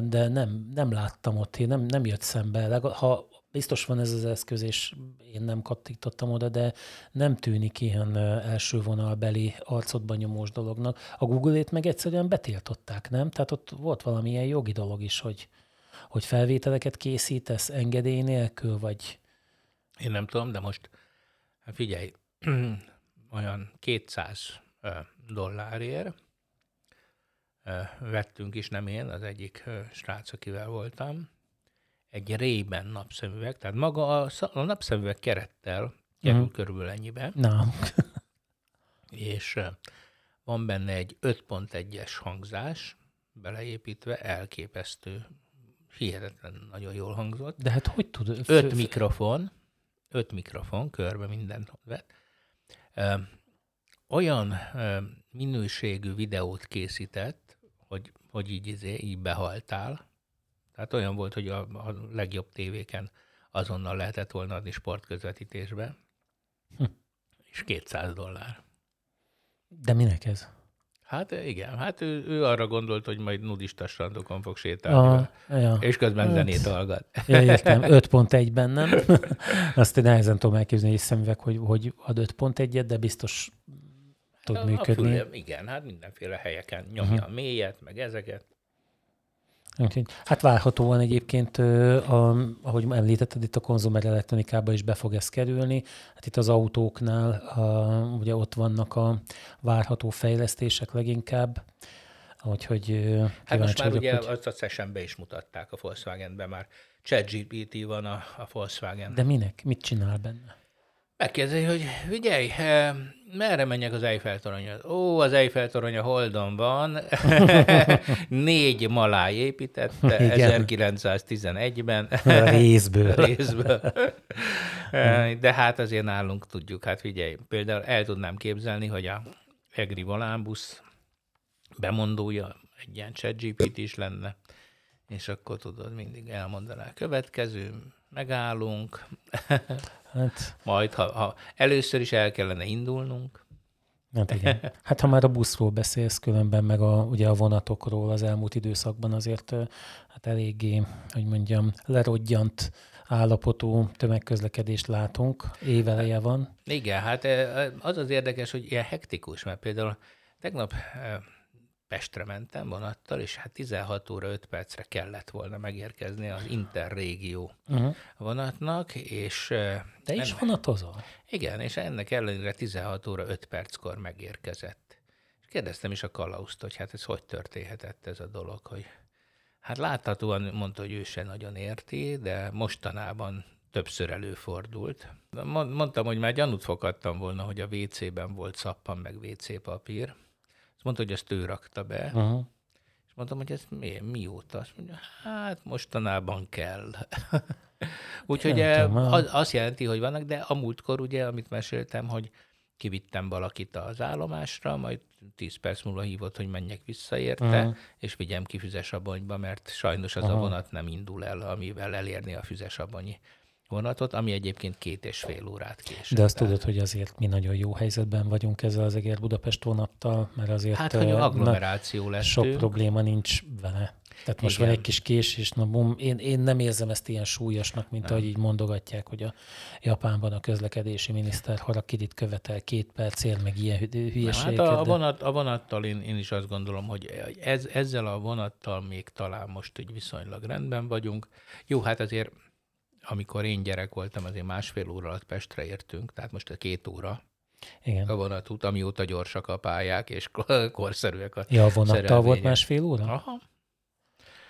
de nem, nem láttam ott, nem, nem jött szembe. Ha biztos van ez az eszköz, és én nem kattintottam oda, de nem tűnik ilyen első vonalbeli arcodban nyomós dolognak. A Google-ét meg egyszerűen betiltották, nem? Tehát ott volt valamilyen jogi dolog is, hogy, hogy felvételeket készítesz engedély nélkül, vagy... Én nem tudom, de most hát figyelj, olyan 200 dollárért vettünk is, nem én, az egyik srác, akivel voltam, egy rében napszemüveg, tehát maga a, a napszemüveg kerettel kerül uh-huh. körülbelül ennyibe. Na. és van benne egy 5.1-es hangzás, beleépítve, elképesztő, hihetetlen nagyon jól hangzott. De hát hogy tud? Öt mikrofon, öt mikrofon, körbe minden vett. Olyan minőségű videót készített, hogy, hogy így, izé, így behaltál, tehát olyan volt, hogy a, a legjobb tévéken azonnal lehetett volna adni sportközvetítésbe, hm. és 200 dollár. De minek ez? Hát igen, hát ő, ő arra gondolt, hogy majd nudista strandokon fog sétálni, ah, ja. és közben hát, zenét hallgat. Ja, értem, 5.1-ben nem. Azt én nehezen tudom elképzelni egy szemüveg, hogy, hogy ad 5.1-et, de biztos tud a, működni. A füle, igen, hát mindenféle helyeken nyomja uh-huh. a mélyet, meg ezeket. Hát várhatóan egyébként, a, ahogy említetted, itt a konzumer elektronikába is be fog ez kerülni. Hát itt az autóknál a, ugye ott vannak a várható fejlesztések leginkább, úgyhogy Hát most már vagyok, ugye hogy... azt a session is mutatták a Volkswagenben már. ChatGPT van a, a Volkswagen. De minek? Mit csinál benne? Megkérdezi, hogy figyelj, eh, merre menjek az Eiffel toronyhoz? Ó, az Eiffel torony a Holdon van. Négy maláj építette Igen. 1911-ben. A részből. Részből. Eh, de hát azért nálunk tudjuk, hát figyelj, például el tudnám képzelni, hogy a Egri volánbusz bemondója egy ilyen chat GPT is lenne, és akkor tudod, mindig elmondaná következő, megállunk, hát. majd ha, ha először is el kellene indulnunk. Hát igen. Hát ha már a buszról beszélsz, különben meg a, ugye a vonatokról az elmúlt időszakban azért hát eléggé, hogy mondjam, lerodjant állapotú tömegközlekedést látunk, éveleje van. Igen, hát az az érdekes, hogy ilyen hektikus, mert például tegnap Pestre mentem vonattal, és hát 16 óra 5 percre kellett volna megérkezni az Interrégió uh-huh. vonatnak, és... De is vonatozol? Igen, és ennek ellenére 16 óra 5 perckor megérkezett. És kérdeztem is a kalauzt, hogy hát ez hogy történhetett ez a dolog, hogy hát láthatóan mondta, hogy ő se nagyon érti, de mostanában többször előfordult. Mondtam, hogy már gyanút fogadtam volna, hogy a WC-ben volt szappan, meg WC papír. Mondta, hogy ezt ő rakta be. Uh-huh. És mondtam, hogy ez mi, mióta? Azt mondja, hát mostanában kell. Úgyhogy az, azt jelenti, hogy vannak, de a múltkor ugye, amit meséltem, hogy kivittem valakit az állomásra, majd 10 perc múlva hívott, hogy menjek vissza érte, uh-huh. és vigyem ki füzesabonyba, mert sajnos az uh-huh. a vonat nem indul el, amivel elérni a füzesabonyi vonatot, ami egyébként két és fél órát késett. De azt tudod, hogy azért mi nagyon jó helyzetben vagyunk ezzel az Eger Budapest vonattal, mert azért hát, hogy agglomeráció lesz. Sok probléma nincs vele. Tehát most Igen. van egy kis késés, na bum, én, én nem érzem ezt ilyen súlyosnak, mint nem. ahogy így mondogatják, hogy a Japánban a közlekedési miniszter harakidit követel két percért, meg ilyen hülyeségeket. Hát a, a, vonat, a vonattal én, én is azt gondolom, hogy ez, ezzel a vonattal még talán most így viszonylag rendben vagyunk. Jó, hát azért amikor én gyerek voltam, azért másfél óra alatt Pestre értünk, tehát most a két óra, igen. A vonatút, amióta gyorsak a pályák, és korszerűek a Ja, a vonattal volt másfél óra? Aha.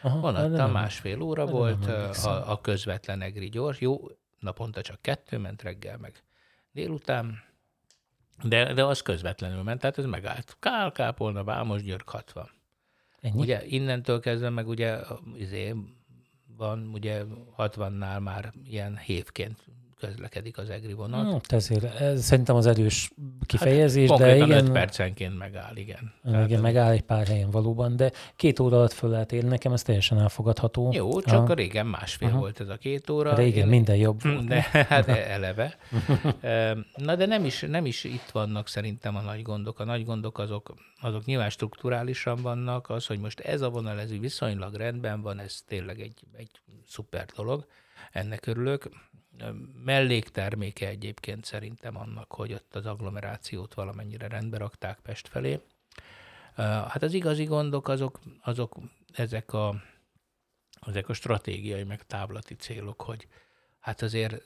Aha vonattal másfél óra nem, volt nem a, a közvetlen egri gyors. Jó, naponta csak kettő ment reggel, meg délután, de, de az közvetlenül ment, tehát ez megállt. Kál, Kápolna, Vámos, Györg 60. Ennyi? Ugye innentől kezdve meg ugye izé, van, ugye 60-nál már ilyen hévként közlekedik az egri vonat. Hmm, ezért, ez szerintem az erős kifejezés, hát, de igen. 5 percenként megáll, igen. Igen, Tehát megáll egy pár helyen valóban, de két óra alatt föl lehet érni, nekem ez teljesen elfogadható. Jó, csak Aha. a régen másfél Aha. volt ez a két óra. Régen Én... minden jobb volt. De, hát eleve. Na de nem is, nem is itt vannak szerintem a nagy gondok. A nagy gondok azok, azok nyilván strukturálisan vannak, az, hogy most ez a vonal, ez viszonylag rendben van, ez tényleg egy, egy szuper dolog ennek örülök mellékterméke egyébként szerintem annak, hogy ott az agglomerációt valamennyire rendbe rakták Pest felé. Hát az igazi gondok azok, azok ezek a, ezek a stratégiai meg távlati célok, hogy hát azért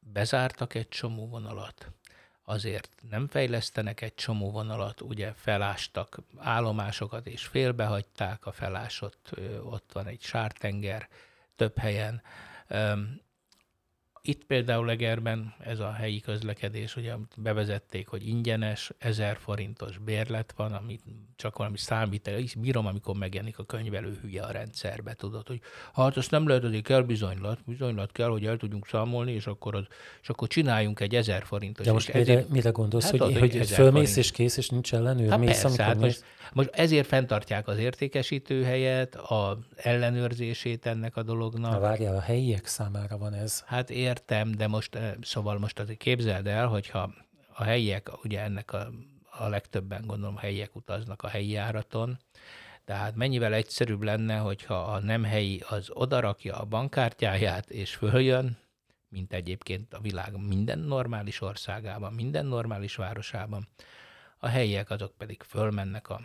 bezártak egy csomó vonalat, azért nem fejlesztenek egy csomó vonalat, ugye felástak állomásokat és félbehagyták a felásot, ott van egy sártenger több helyen, itt például Egerben ez a helyi közlekedés, ugye bevezették, hogy ingyenes, 1000 forintos bérlet van, amit csak valami számvitel, is bírom, amikor megjelenik a könyvelő hülye a rendszerbe, tudod, hogy hát azt nem lehet, azért kell bizonylat, bizonylat kell, hogy el tudjunk számolni, és akkor, az, és akkor csináljunk egy 1000 forintos. De most mire, mire gondolsz, hát hogy, hogy, hogy fölmész forint. és kész, és nincs ellenőr? Hát mész, persze, hát most, most ezért fenntartják az értékesítő helyet, a ellenőrzését ennek a dolognak. Na várjál, a helyiek számára van ez. Hát értem, de most, eh, szóval most azért képzeld el, hogyha a helyiek, ugye ennek a, a legtöbben gondolom helyiek utaznak a helyi járaton, tehát mennyivel egyszerűbb lenne, hogyha a nem helyi az odarakja a bankkártyáját és följön, mint egyébként a világ minden normális országában, minden normális városában. A helyiek azok pedig fölmennek a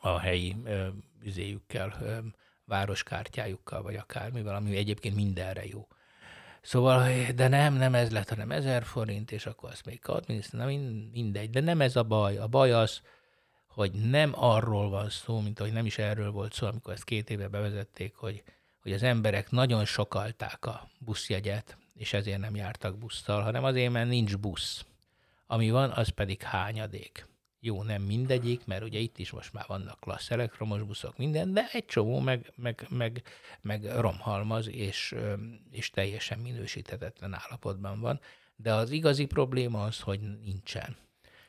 a helyi ö, üzéjükkel, ö, városkártyájukkal, vagy akármivel, ami egyébként mindenre jó. Szóval, de nem, nem ez lett, hanem ezer forint, és akkor azt még adminisztrál, mindegy. De nem ez a baj. A baj az, hogy nem arról van szó, mint ahogy nem is erről volt szó, amikor ezt két éve bevezették, hogy, hogy az emberek nagyon sokalták a buszjegyet, és ezért nem jártak busszal, hanem azért, mert nincs busz. Ami van, az pedig hányadék. Jó, nem mindegyik, mert ugye itt is most már vannak klassz elektromos buszok, minden, de egy csomó meg, meg, meg, meg romhalmaz, és, és teljesen minősíthetetlen állapotban van. De az igazi probléma az, hogy nincsen.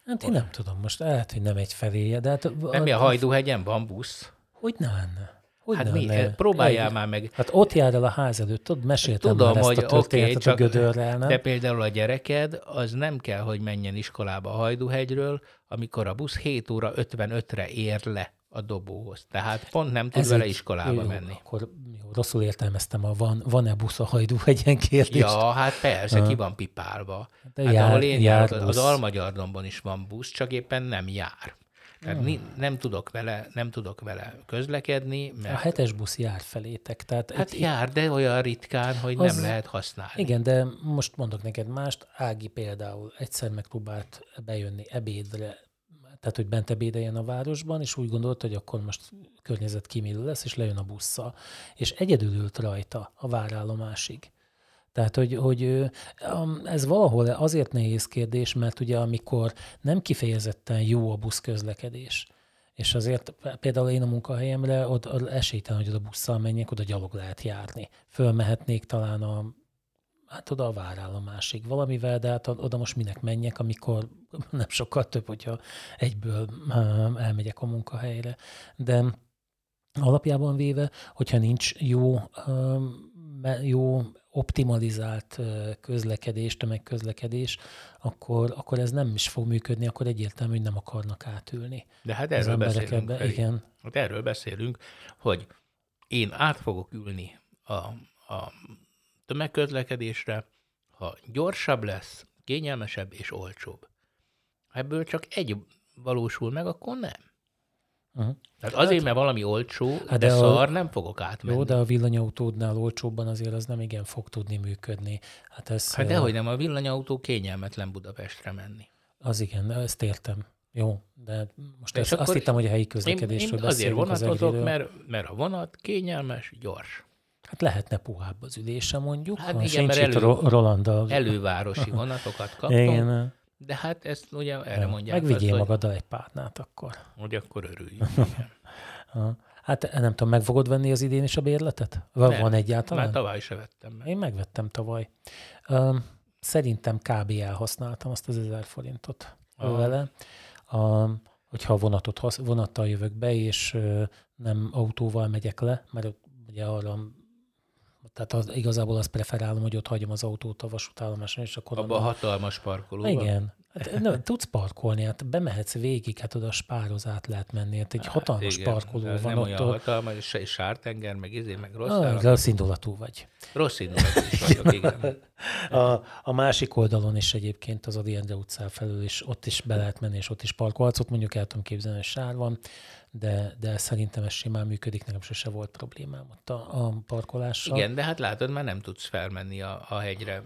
Hát én nem tudom, most lehet, hogy nem egy feléje, de hát... Nem, mi a Hajdúhegyen van busz? Hogy nem lenne? Hogy hát mi, ne? próbáljál egy, már meg. Hát ott jár el a ház előtt, tudod, meséltem Tudom, már ezt hogy a történetet okay, a gödörrel, nem? De például a gyereked, az nem kell, hogy menjen iskolába a Hajdúhegyről, amikor a busz 7 óra 55-re ér le a dobóhoz. Tehát pont nem tud Ez vele iskolába jó, menni. Akkor jó, rosszul értelmeztem, a van, van-e busz a Hajdúhegyen kérdés? Ja, hát persze, uh. ki van pipálva. De hát jár, ahol én jár járok, az Almagyardomban is van busz, csak éppen nem jár. Tehát hmm. nem, tudok vele, nem tudok vele közlekedni. Mert... A hetes busz jár felétek. Tehát hát itt, jár, de olyan ritkán, hogy az... nem lehet használni. Igen, de most mondok neked mást. Ági például egyszer megpróbált bejönni ebédre, tehát hogy bent ebédeljen a városban, és úgy gondolta, hogy akkor most környezetkímélő lesz, és lejön a busszal. És egyedül ült rajta a várállomásig. Tehát, hogy, hogy ez valahol azért nehéz kérdés, mert ugye amikor nem kifejezetten jó a buszközlekedés, és azért például én a munkahelyemre ott esélytelen, hogy oda busszal menjek, oda gyalog lehet járni. Fölmehetnék talán a hát oda a várállomásig valamivel, de hát oda most minek menjek, amikor nem sokkal több, hogyha egyből elmegyek a munkahelyre. De alapjában véve, hogyha nincs jó, jó optimalizált közlekedés, tömegközlekedés, akkor, akkor ez nem is fog működni, akkor egyértelmű, hogy nem akarnak átülni. De hát erről beszélünk. Ebbe, igen. Hát erről beszélünk, hogy én át fogok ülni a, a tömegközlekedésre, ha gyorsabb lesz, kényelmesebb és olcsóbb. Ebből csak egy valósul meg, akkor nem. Uh-huh. Tehát azért, hát, mert valami olcsó, hát de, de szar, a, nem fogok átmenni. Jó, de a villanyautódnál olcsóbban azért az nem igen fog tudni működni. Hát, ez, hát dehogy nem, a villanyautó kényelmetlen Budapestre menni. Az igen, ezt értem. Jó, de most ezt, azt hittem, hogy a helyi közlekedésről én, én azért vonatozok, az mert, mert a vonat kényelmes, gyors. Hát lehetne puhább az ülése mondjuk. Hát igen, mert elő, Rolanda. elővárosi vonatokat kaptunk. Igen. De hát ezt ugye erre ja, mondják. Megvigyél magaddal egy párnát akkor. Hogy akkor örüljünk. hát nem tudom, meg fogod venni az idén is a bérletet? Van, nem, van egyáltalán? Már tavaly se vettem meg. Én megvettem tavaly. Szerintem kb. elhasználtam azt az ezer forintot Aha. vele. hogyha vonatot, vonattal jövök be, és nem autóval megyek le, mert ugye arra tehát az, igazából azt preferálom, hogy ott hagyom az autót a vasútállomáson, és akkor... Abban a hatalmas parkolóban? Igen. Hát, nem, tudsz parkolni, hát bemehetsz végig, hát oda a spároz át lehet menni. Hát egy hát, hatalmas igen, parkoló van nem ott. olyan hatalmas, és sártenger, meg izé, meg rossz ah, Rossz indulatú vagy. Rossz indulatú is vagyok, igen. A, a másik oldalon is egyébként az Adi Endre utcán felül is, ott is be lehet menni, és ott is parkolhatsz. Ott mondjuk el tudom képzelni, hogy sár van, de, de szerintem ez simán működik, nekem sose volt problémám ott a, a parkolással. Igen, de hát látod, már nem tudsz felmenni a, a hegyre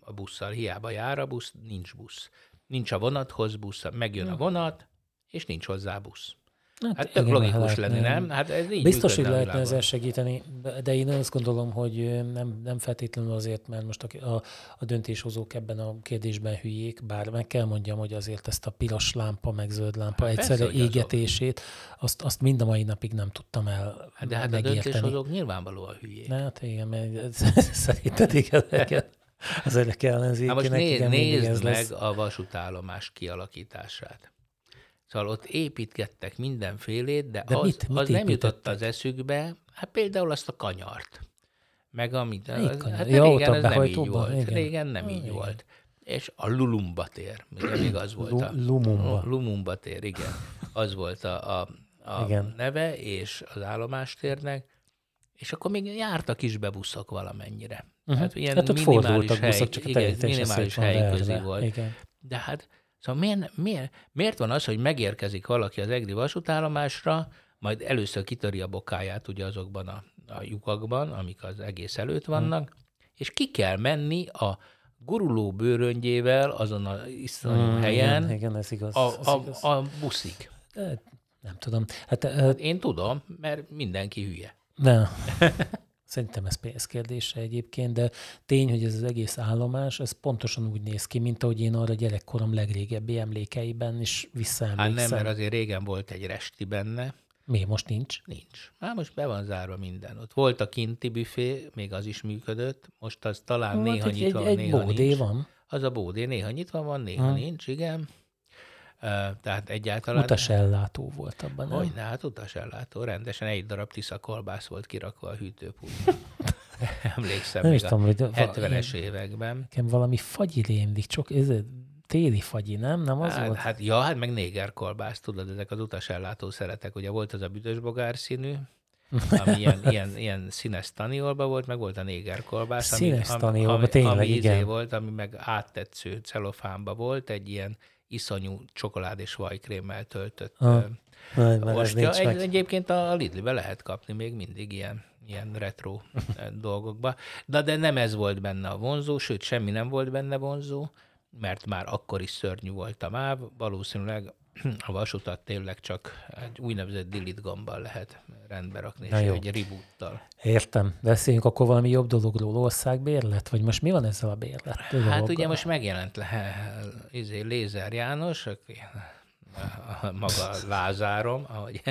a busszal. Hiába jár a busz, nincs busz. Nincs a vonathoz busz, megjön a vonat, és nincs hozzá busz. Hát, hát tök logikus lehetne, lenne, nem? Hát ez így Biztos, hogy lehetne ezzel segíteni, de én azt gondolom, hogy nem, nem feltétlenül azért, mert most a, a, a döntéshozók ebben a kérdésben hülyék, bár meg kell mondjam, hogy azért ezt a piros lámpa, meg zöld lámpa hát egyszerre persze, égetését, azt, azt mind a mai napig nem tudtam el hát De hát megérteni. a döntéshozók nyilvánvalóan hülyék. Na, hát igen, mert szerinted igen, az egyik ellenzékének. Hát most né, igen, nézd meg lesz. a vasútállomás kialakítását. Szóval ott építgettek mindenfélét, de, de az, mit, mit az nem jutott az eszükbe, hát például azt a kanyart. Meg amit, az, hát ja, régen ez nem így volt. Igen. Régen nem így igen. volt. És a Lulumba tér, még az volt a... Lumumba. Lumumba tér, igen. Az volt a, a, a igen. neve, és az állomástérnek, és akkor még jártak is be buszok valamennyire. Uh-huh. Hát ilyen hát minimális hely, buszok, csak igen, minimális helyközi volt. Igen. De hát Szóval miért, miért, miért van az, hogy megérkezik valaki az EGRI vasútállomásra, majd először kitöri a bokáját ugye azokban a, a lyukakban, amik az egész előtt vannak, hmm. és ki kell menni a guruló bőröngyével azon a iszonyú hmm, helyen igen, igen, ez igaz, a, ez a, igaz. a buszig. De, nem tudom. Hát, hát én tudom, mert mindenki hülye. Nem. Szerintem ez pénzkérdése egyébként, de tény, hogy ez az egész állomás, ez pontosan úgy néz ki, mint ahogy én arra gyerekkorom legrégebbi emlékeiben is visszaemlékszem. Hát nem, mert azért régen volt egy resti benne. Mi, most nincs? Nincs. Hát most be van zárva minden. Ott volt a kinti büfé, még az is működött, most az talán hát néha nyitva van, néha egy nincs. van. Az a bódé néha nyitva van, néha hmm. nincs, igen tehát egyáltalán... Utasellátó volt abban, nem? Hogyne, hát utasellátó. Rendesen egy darab tisza kolbász volt kirakva a hűtőpultban. Emlékszem nem még tudom, a 70-es években. Nekem valami fagyi rémlik, csak ez téli fagyi, nem? Nem az hát, volt? Hát, ja, hát meg néger kolbász, tudod, ezek az utasellátó szeretek. Ugye volt az a büdösbogár színű, ami ilyen, ilyen, ilyen színes taniolba volt, meg volt a néger kolbász. Színes ami, taniolba, ami, tényleg, ami igen. Izé volt, ami meg áttetsző celofánba volt, egy ilyen iszonyú csokolád és vajkrémmel töltött ah, ostya. Egy, egyébként a Lidl-be lehet kapni még mindig ilyen, ilyen retro dolgokba. De, de nem ez volt benne a vonzó, sőt, semmi nem volt benne vonzó, mert már akkor is szörnyű volt a MÁV, valószínűleg a vasutat tényleg csak egy úgynevezett delete gombbal lehet rendbe rakni, Na és jó. egy reboottal. Értem. Beszéljünk akkor valami jobb dologról, országbérlet? Vagy most mi van ezzel a bérlet? Hát ugye most megjelent le, izé, Lézer János, aki a maga Lázárom, ahogy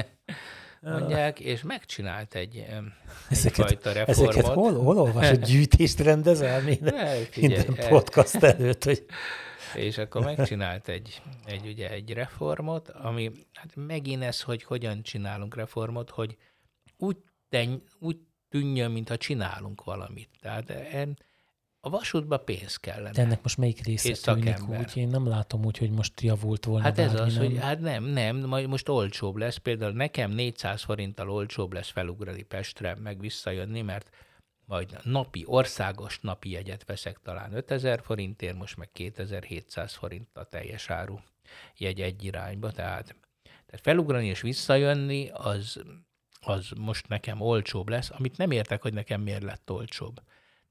mondják, és megcsinált egy, em, egyfajta ezeket, reformot. ezeket hol, hol olvasod? Gyűjtést rendezel minden, Ne, figyelj, minden e- podcast előtt, hogy És akkor megcsinált egy, egy, ugye, egy reformot, ami hát megint ez, hogy hogyan csinálunk reformot, hogy úgy, ten, úgy tűnjön, mintha csinálunk valamit. Tehát en, a vasútba pénz kellene. de ennek most melyik része És tűnik úgy? Én nem látom úgy, hogy most javult volna Hát ez bármi, az, nem. hogy hát nem, nem, majd most olcsóbb lesz. Például nekem 400 forinttal olcsóbb lesz felugrani Pestre, meg visszajönni, mert majd napi, országos napi jegyet veszek talán 5000 forintért, most meg 2700 forint a teljes áru jegy egy irányba. Tehát, tehát felugrani és visszajönni, az, az most nekem olcsóbb lesz, amit nem értek, hogy nekem miért lett olcsóbb.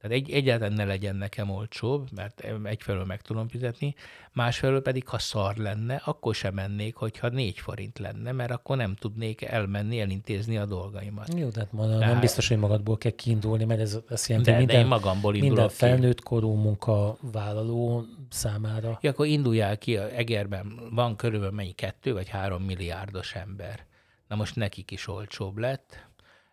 Tehát egy, egyáltalán ne legyen nekem olcsóbb, mert egyfelől meg tudom fizetni, másfelől pedig, ha szar lenne, akkor sem mennék, hogyha négy forint lenne, mert akkor nem tudnék elmenni, elintézni a dolgaimat. Jó, de hát ma, nem biztos, hogy magadból kell kiindulni, mert ez azt jelenti, De, hogy de én minden, magamból minden felnőtt korú munkavállaló számára. Ja, akkor induljál ki, a Egerben van körülbelül mennyi, kettő vagy három milliárdos ember. Na most nekik is olcsóbb lett,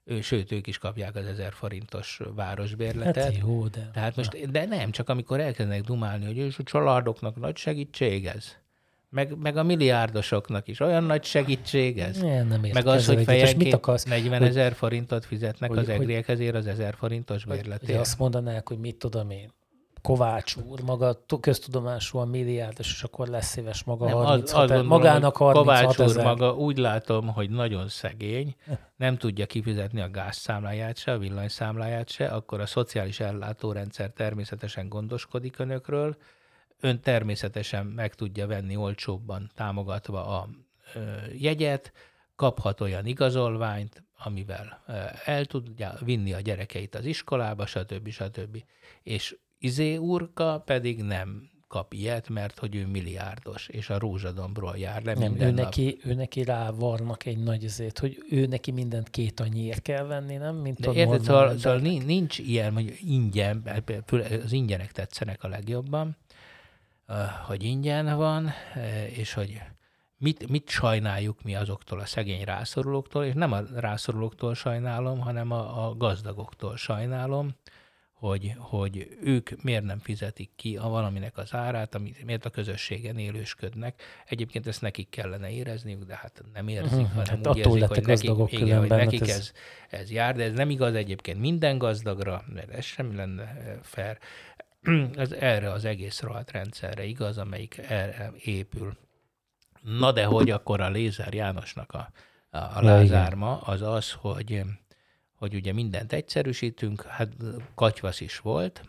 ő, sőt, ők is kapják az ezer forintos városbérletet. Hát jó, de... Tehát most, de nem, csak amikor elkezdenek dumálni, hogy és a családoknak nagy segítség ez. Meg, meg a milliárdosoknak is olyan nagy segítség ez. Nem, nem Meg az, hogy fejenként akarsz? 40 hogy- ezer forintot fizetnek hogy- az hogy- egriekhez az ezer forintos bérletért. azt mondanák, hogy mit tudom én, Kovács úr, maga köztudomásúan milliárdos, és akkor lesz szíves maga Nem, az, 36 azt ezer- gondolom, magának hogy 36 Kovács úr ezer. maga úgy látom, hogy nagyon szegény, nem tudja kifizetni a gázszámláját se, a villanyszámláját se, akkor a szociális ellátórendszer természetesen gondoskodik önökről, ön természetesen meg tudja venni olcsóbban támogatva a ö, jegyet, kaphat olyan igazolványt, amivel el tudja vinni a gyerekeit az iskolába, stb. stb. És Izé úrka pedig nem kap ilyet, mert hogy ő milliárdos, és a rózsadombról jár le Nem, ő neki, ő neki rávarnak egy nagy ezért, hogy ő neki mindent két annyiért kell venni, nem? Mint De érted, szóval, szóval nincs, ilyen, hogy ingyen, főleg az ingyenek tetszenek a legjobban, hogy ingyen van, és hogy mit, mit sajnáljuk mi azoktól a szegény rászorulóktól, és nem a rászorulóktól sajnálom, hanem a, a gazdagoktól sajnálom, hogy, hogy ők miért nem fizetik ki a valaminek az árát, amit, miért a közösségen élősködnek. Egyébként ezt nekik kellene érezniük, de hát nem érzik, Mhm, hanem hát úgy érzik, hogy nekik, igen, hogy hát nekik ez- ez, ez jár, de ez nem igaz egyébként minden gazdagra, mert ez sem lenne eh, fair. Ez erre az egész rohadt rendszerre igaz, amelyik erre épül. Na de hogy akkor a Lézer Jánosnak a, a, a lázárma az az, hogy, hogy ugye mindent egyszerűsítünk, hát katyvasz is volt,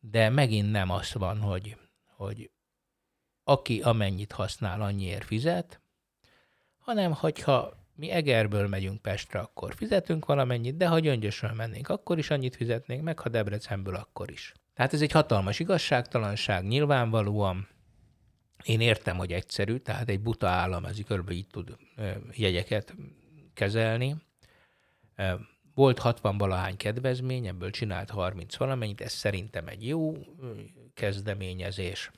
de megint nem az van, hogy, hogy aki amennyit használ, annyiért fizet, hanem hogyha mi Egerből megyünk Pestre, akkor fizetünk valamennyit, de ha Gyöngyösről mennénk, akkor is annyit fizetnénk, meg ha Debrecenből, akkor is. Tehát ez egy hatalmas igazságtalanság, nyilvánvalóan. Én értem, hogy egyszerű, tehát egy buta állam ez körülbelül így tud jegyeket kezelni. Volt 60 valahány kedvezmény, ebből csinált 30 valamennyit, ez szerintem egy jó kezdeményezés.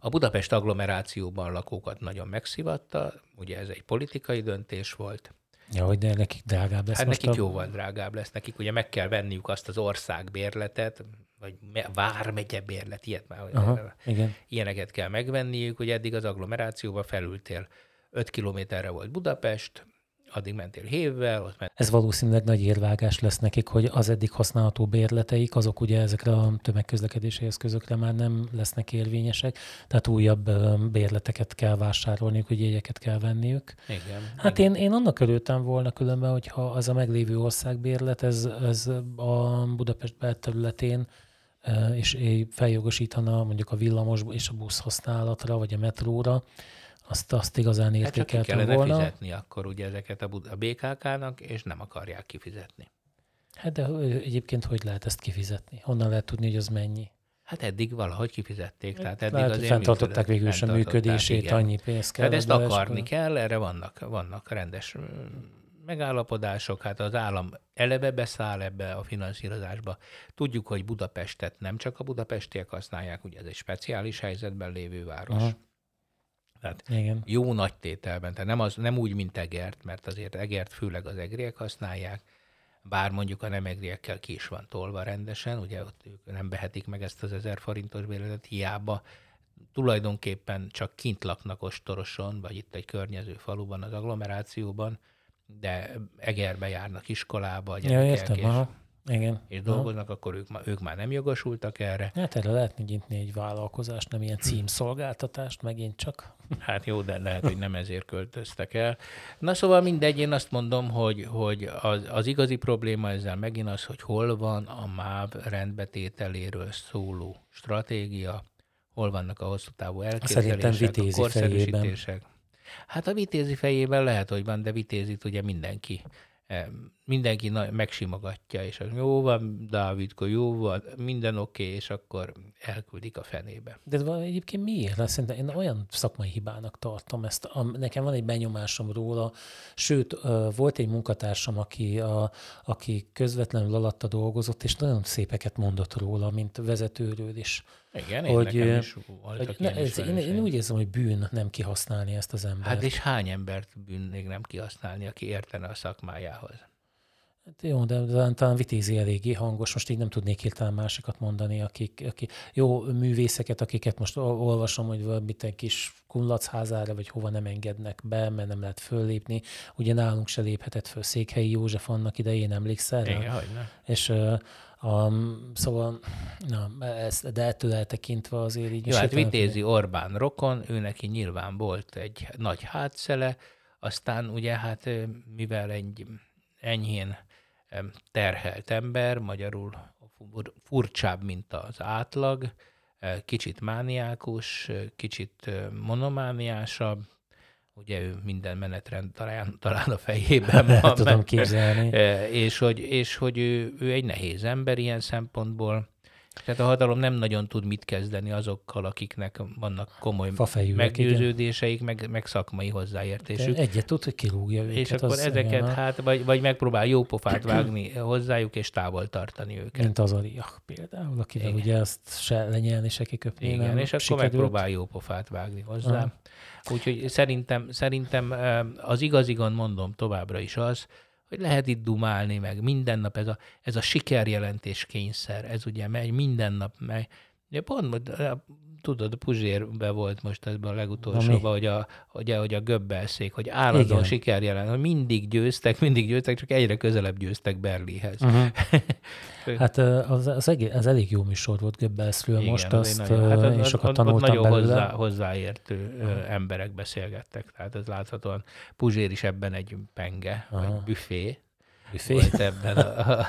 A Budapest agglomerációban lakókat nagyon megszivatta, ugye ez egy politikai döntés volt. Ja, hogy de nekik drágább lesz Hát nekik a... jóval drágább lesz, nekik ugye meg kell venniük azt az országbérletet, vagy me- vármegye bérlet, ilyet már, Aha, igen. ilyeneket kell megvenniük, hogy eddig az agglomerációba felültél 5 kilométerre volt Budapest, addig mentél hévvel, ott ment Ez valószínűleg nagy érvágás lesz nekik, hogy az eddig használható bérleteik, azok ugye ezekre a tömegközlekedési eszközökre már nem lesznek érvényesek, tehát újabb bérleteket kell vásárolniuk, hogy jegyeket kell venniük. Igen. Hát én, én annak örültem volna különben, hogyha az a meglévő országbérlet, ez, ez a Budapest belterületén és feljogosítana mondjuk a villamos és a busz használatra, vagy a metróra, azt, azt igazán Hát csak ki értékeltem kellene volna. fizetni akkor ugye ezeket a, a BKK-nak, és nem akarják kifizetni. Hát de egyébként hogy lehet ezt kifizetni? Honnan lehet tudni, hogy az mennyi? Hát eddig valahogy kifizették. Tehát eddig Lehet, azért fenntartották végül sem fenntartották, működését, igen. annyi pénzt kell. Tehát ezt akarni kell, erre vannak, vannak rendes megállapodások, hát az állam eleve beszáll ebbe a finanszírozásba. Tudjuk, hogy Budapestet nem csak a budapestiek használják, ugye ez egy speciális helyzetben lévő város. Aha. Tehát Igen. jó nagy tételben, tehát nem, az, nem úgy, mint Egert, mert azért Egert főleg az egriek használják, bár mondjuk a nem egriekkel ki is van tolva rendesen, ugye ott ők nem behetik meg ezt az ezer forintos bérletet, hiába tulajdonképpen csak kint laknak Ostoroson, vagy itt egy környező faluban, az agglomerációban, de Egerbe járnak iskolába a Ja, gyerekek, értem, és, aha. Igen. és Aha. dolgoznak, akkor ők, ők már nem jogosultak erre. Hát erre lehetne nyitni egy vállalkozást, nem ilyen címszolgáltatást, megint csak. Hát jó, de lehet, hogy nem ezért költöztek el. Na szóval mindegy, én azt mondom, hogy, hogy az, az igazi probléma ezzel megint az, hogy hol van a MÁV rendbetételéről szóló stratégia, hol vannak a hosszú távú elképzelések, a korszerűsítések. Hát a vitézi fejében lehet, hogy van, de vitézit ugye mindenki mindenki megsimogatja, és az jó van, Dávidko, jó van, minden oké, okay, és akkor elküldik a fenébe. De ez egyébként miért? Mert Szerintem én olyan szakmai hibának tartom ezt. A, nekem van egy benyomásom róla, sőt, volt egy munkatársam, aki, a, aki közvetlenül alatta dolgozott, és nagyon szépeket mondott róla, mint vezetőről is. Igen, én Hogy, nekem is voltak Hogy, ne, ez, én, én úgy érzem, hogy bűn nem kihasználni ezt az embert. Hát és hány embert bűnnék nem kihasználni, aki értene a szakmájához? Hát jó, de talán, talán vitézi eléggé hangos, most így nem tudnék hirtelen másikat mondani, akik, akik jó művészeket, akiket most ol- olvasom, hogy valamit egy kis kullacházára, vagy hova nem engednek be, mert nem lehet föllépni. Ugye nálunk se léphetett föl Székhelyi József annak idején, emlékszel? Igen. És um, szóval, na, ez, de ettől eltekintve azért így... Jó, hát Vitézi Orbán rokon, ő neki nyilván volt egy nagy hátszele, aztán ugye hát mivel egy enyhén terhelt ember, magyarul fur- furcsább, mint az átlag, eh, kicsit mániákus, eh, kicsit eh, monomániásabb, ugye ő minden menetrend talán, talán a fejében van, tudom képzelni. És hogy, és hogy ő, ő egy nehéz ember ilyen szempontból. Tehát a hatalom nem nagyon tud mit kezdeni azokkal, akiknek vannak komoly Fafejűek, igen. meggyőződéseik, meg, meg szakmai hozzáértésük. De egyet tud, hogy kirúgja őket. És akkor ezeket, igen, hát, vagy, vagy megpróbál jó pofát vágni hozzájuk, és távol tartani őket. Mint az Ariach például, akivel Igen. ugye azt se lenyelni, se kiköpni Igen, nem és akkor sikerült. megpróbál jó pofát vágni hozzá. Aha. Úgyhogy szerintem, szerintem az igazi gond, mondom továbbra is az, hogy lehet itt dumálni, meg minden nap ez a, ez a sikerjelentés kényszer, ez ugye megy, minden nap megy. Ugye pont, tudod, Puzsérbe volt most ebben a legutolsóban, hogy a, ugye, hogy a göbbelszék, hogy állandóan Igen. sikerjelen, hogy mindig győztek, mindig győztek, csak egyre közelebb győztek Berlihez. Uh-huh. Hát az, az, egész, az elég jó műsor volt Göbbelszről Igen, most, azt nagyon- hát, én sokat ott- tanultam nagyon belőle. hozzá, hozzáértő ö, emberek beszélgettek, tehát ez láthatóan Puzsér is ebben egy penge, Aha. vagy büfé Büfé. volt ebben a, a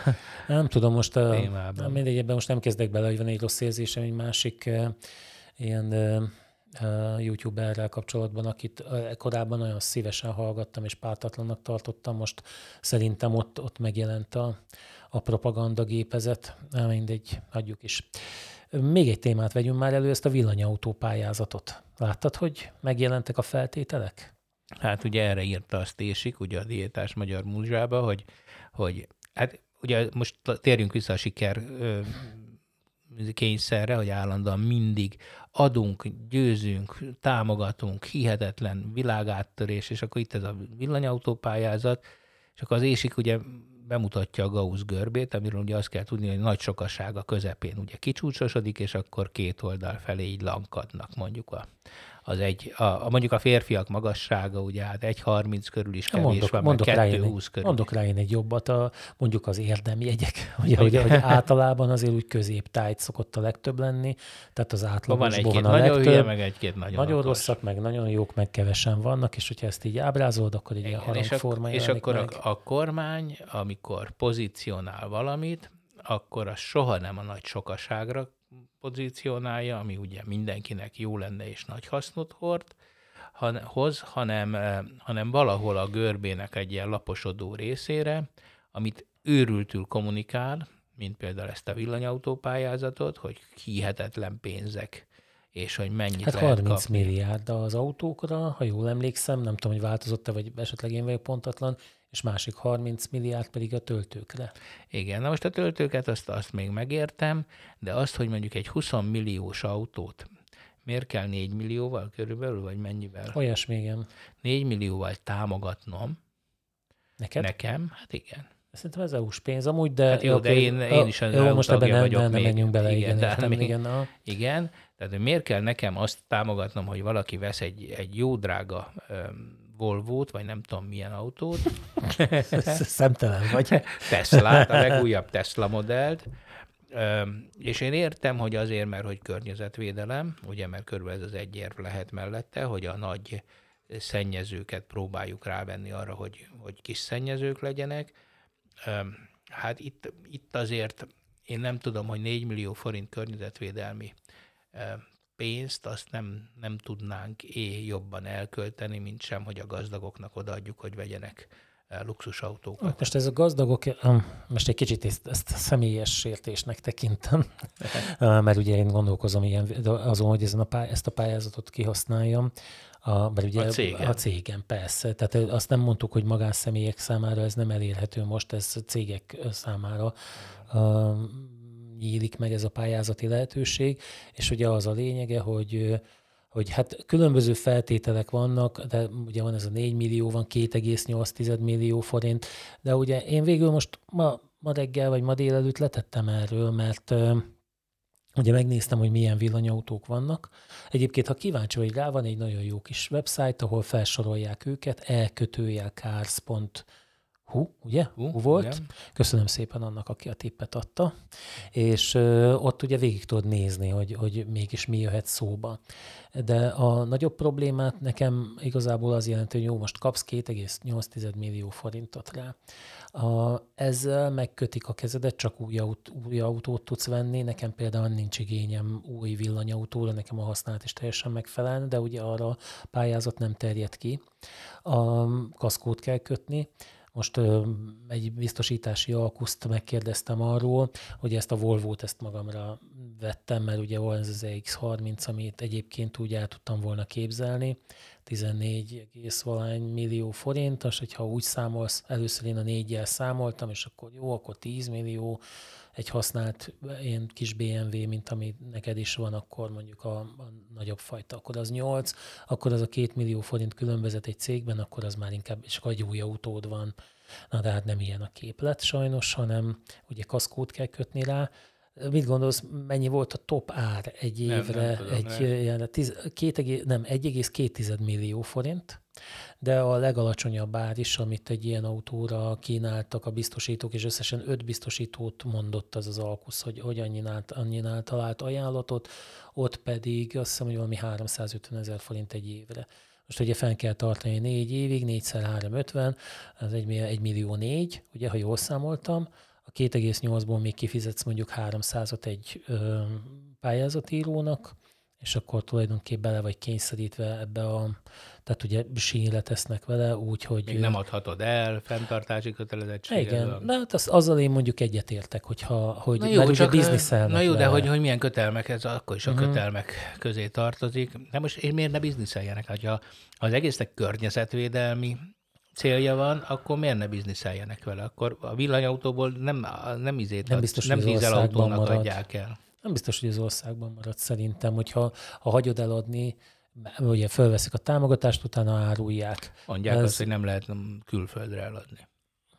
Nem tudom, most a, témában. mindegy, ebben most nem kezdek bele, hogy van egy rossz érzésem, egy másik ilyen youtuberrel kapcsolatban, akit korábban nagyon szívesen hallgattam és pártatlannak tartottam, most szerintem ott, ott megjelent a, a propaganda gépezet. Na, mindegy, hagyjuk is. Még egy témát vegyünk már elő, ezt a villanyautó pályázatot. Láttad, hogy megjelentek a feltételek? Hát ugye erre írta a Stésik, ugye a Diétás Magyar Múzsába, hogy, hogy hát ugye most térjünk vissza a siker ö, kényszerre, hogy állandóan mindig adunk, győzünk, támogatunk, hihetetlen világáttörés, és akkor itt ez a villanyautópályázat, és akkor az Ésik ugye bemutatja a Gauss görbét, amiről ugye azt kell tudni, hogy nagy sokaság a közepén ugye kicsúcsosodik, és akkor két oldal felé így lankadnak mondjuk a, az egy, a, a, mondjuk a férfiak magassága, ugye hát 1,30 körül is kevés mondok, van, mondok, rá én, 2,20 egy, körül. mondok rá én egy jobbat, a, mondjuk az érdemjegyek, ugye, hogy, hogy általában azért úgy középtájt szokott a legtöbb lenni, tehát az átlagosból van a nagyon legtöbb. hülye, meg egy-két nagyon, nagyon okos. rosszak, meg nagyon jók, meg kevesen vannak, és hogyha ezt így ábrázolod, akkor egy ilyen Igen, és, ak- harangforma és akkor meg. a, a kormány, amikor pozícionál valamit, akkor az soha nem a nagy sokaságra pozícionálja, ami ugye mindenkinek jó lenne és nagy hasznot hord, han, hoz, hanem, eh, hanem valahol a görbének egy ilyen laposodó részére, amit őrültül kommunikál, mint például ezt a villanyautópályázatot, hogy hihetetlen pénzek, és hogy mennyit Hát lehet 30 kapni. milliárd az autókra, ha jól emlékszem, nem tudom, hogy változott-e, vagy esetleg én vagyok pontatlan, és másik 30 milliárd pedig a töltőkre. Igen, na most a töltőket azt, azt még megértem, de azt, hogy mondjuk egy 20 milliós autót miért kell 4 millióval körülbelül, vagy mennyivel? Olyasmi, igen. 4 millióval támogatnom Neked? nekem, hát igen. Szerintem ez EU-s pénz amúgy, de... Hát jó, de én- én is az jó, most ebben nem, vagyok nem, nem menjünk bele, Igen, igen, értem, még- igen. A, Igen, tehát miért kell nekem azt támogatnom, hogy valaki vesz egy, egy jó drága um, Volvo-t, vagy nem tudom milyen autót, szemtelen vagy. Teslát, a legújabb Tesla modellt, és én értem, hogy azért, mert hogy környezetvédelem, ugye, mert körülbelül ez az egy érv lehet mellette, hogy a nagy szennyezőket próbáljuk rávenni arra, hogy, hogy kis szennyezők legyenek. Hát itt, itt azért én nem tudom, hogy 4 millió forint környezetvédelmi pénzt azt nem, nem tudnánk é jobban elkölteni, mint sem, hogy a gazdagoknak odaadjuk, hogy vegyenek eh, luxusautókat. Most ez a gazdagok, um, most egy kicsit ezt, ezt személyes sértésnek tekintem, Uh, mert ugye én gondolkozom ilyen, azon, hogy ezen a pály, ezt a pályázatot kihasználjam, a, mert ugye A cégen. a cégen, persze. Tehát azt nem mondtuk, hogy magánszemélyek számára ez nem elérhető most, ez cégek számára nyílik meg ez a pályázati lehetőség, és ugye az a lényege, hogy hogy hát különböző feltételek vannak, de ugye van ez a 4 millió, van 2,8 millió forint, de ugye én végül most ma, ma reggel vagy ma délelőtt letettem erről, mert ugye megnéztem, hogy milyen villanyautók vannak. Egyébként, ha kíváncsi vagy rá, van egy nagyon jó kis website, ahol felsorolják őket, elkötőjelcars.hu, ugye? Hú, Hú volt. igen. Köszönöm szépen annak, aki a tippet adta. És ö, ott ugye végig tudod nézni, hogy, hogy mégis mi jöhet szóba. De a nagyobb problémát nekem igazából az jelenti, hogy jó, most kapsz 2,8 millió forintot rá. A, ezzel megkötik a kezedet, csak új, aut, új autót tudsz venni. Nekem például nincs igényem új villanyautóra, nekem a használat is teljesen megfelel, de ugye arra a pályázat nem terjed ki. A kaszkót kell kötni, most egy biztosítási alkuszt megkérdeztem arról, hogy ezt a Volvo-t ezt magamra vettem, mert ugye van ez az X30, amit egyébként úgy el tudtam volna képzelni, 14, valány millió forint, és hogyha úgy számolsz, először én a négyel számoltam, és akkor jó, akkor 10 millió, egy használt ilyen kis BMW, mint ami neked is van, akkor mondjuk a, a nagyobb fajta, akkor az 8, akkor az a 2 millió forint különbözet egy cégben, akkor az már inkább, és akkor egy új autód van. Na de hát nem ilyen a képlet sajnos, hanem ugye kaszkót kell kötni rá. Mit gondolsz, mennyi volt a top ár egy Nem, évre? nem tudom, egy, nem. ilyen, tiz, két, egé- nem, 1,2 millió forint, de a legalacsonyabb ár is, amit egy ilyen autóra kínáltak a biztosítók, és összesen öt biztosítót mondott az az alkusz, hogy, hogy annyinált, annyinált talált ajánlatot, ott pedig azt hiszem, hogy valami 350 ezer forint egy évre. Most ugye fenn kell tartani négy évig, 4 x 350, az egy, mi- egy millió négy, ugye, ha jól számoltam, a 2,8-ból még kifizetsz mondjuk 300-ot egy ö, pályázatírónak, és akkor tulajdonképpen bele vagy kényszerítve ebbe a, tehát ugye sínre tesznek vele, úgyhogy... Még nem adhatod el, fenntartási kötelezettség. Igen, de hát az, azzal én mondjuk egyetértek, hogyha, hogy Na jó, csak, bizniszelnek na jó, de hogy, hogy milyen kötelmek, ez akkor is a Mhm. kötelmek közé tartozik. De most én miért ne bizniszeljenek? Hát, Ha az egésznek környezetvédelmi célja van, akkor miért ne bizniszeljenek vele? Akkor a villanyautóból nem, nem, izét Nem ad- biztos, nem hogy az dízelautónak adják el. Nem biztos, hogy az országban marad szerintem, hogyha ha hagyod eladni, ugye fölveszik a támogatást, utána árulják. Mondják Ez- azt, hogy nem lehet külföldre eladni.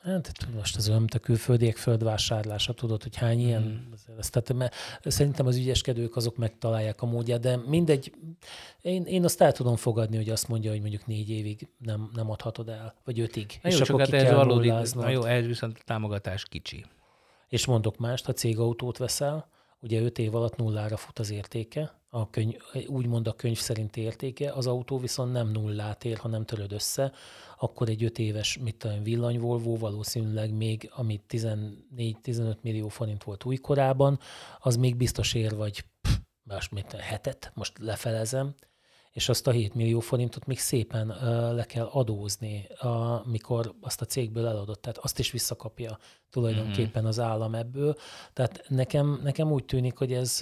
Hát most az olyan, mint a külföldiek földvásárlása, tudod, hogy hány ilyen, Mhm. ez, tehát mert szerintem az ügyeskedők azok megtalálják a módját, de mindegy, én, én azt el tudom fogadni, hogy azt mondja, hogy mondjuk négy évig nem, nem adhatod el, vagy ötig, Na jó, és csak akkor hát ki ez kell valódi, na jó, ez viszont a támogatás kicsi. És mondok mást, ha cégautót veszel, ugye 5 év alatt nullára fut az értéke, a könyv, úgymond a könyv szerinti értéke, az autó viszont nem nullát ér, hanem töröd össze, akkor egy 5 éves, mit tudom, villany Volvo valószínűleg még, amit 14-15 millió forint volt újkorában, az még biztos ér, vagy pff, most mit, hetet, most lefelezem, és azt a 7 millió forintot még szépen le kell adózni, amikor azt a cégből eladott. Tehát azt is visszakapja tulajdonképpen az állam ebből. Tehát nekem, nekem úgy tűnik, hogy ez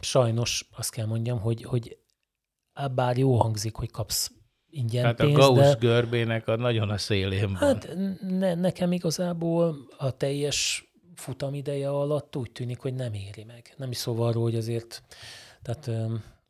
sajnos azt kell mondjam, hogy, hogy bár jó hangzik, hogy kapsz ingyen hát pénzt, a Gauss de, görbének a nagyon a szélén van. Hát ne, nekem igazából a teljes futamideje alatt úgy tűnik, hogy nem éri meg. Nem is szóval arról, hogy azért, tehát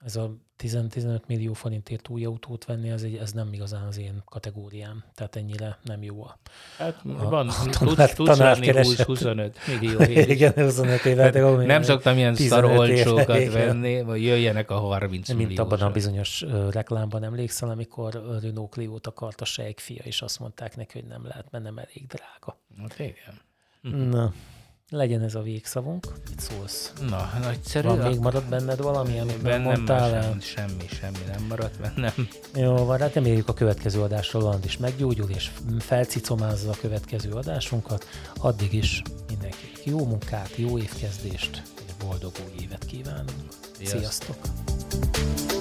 ez a 10-15 millió forintért új autót venni, ez, egy, ez nem igazán az én kategóriám. Tehát ennyire nem jó a Hát a, van, a tudsz, tudsz venni 20-25 millió év. Igen, 25 évet. Hát nem szoktam ilyen szarolcsókat venni, vagy jöjjenek a 30 Mint milliós. abban a bizonyos reklámban emlékszel, amikor Renault Clio-t akart a sejkfia, és azt mondták neki, hogy nem lehet, mert nem elég drága. Hát igen. Na, legyen ez a végszavunk. Mit szólsz? Na, nagyszerű. Van még maradt benned valami, amit nem mondtál el? Semmi, semmi, semmi nem maradt bennem. Jó, van, hát reméljük a következő adásról Land is meggyógyul, és felcicomázza a következő adásunkat. Addig is mindenkinek jó munkát, jó évkezdést, boldog új évet kívánunk. Sziasztok! Sziasztok.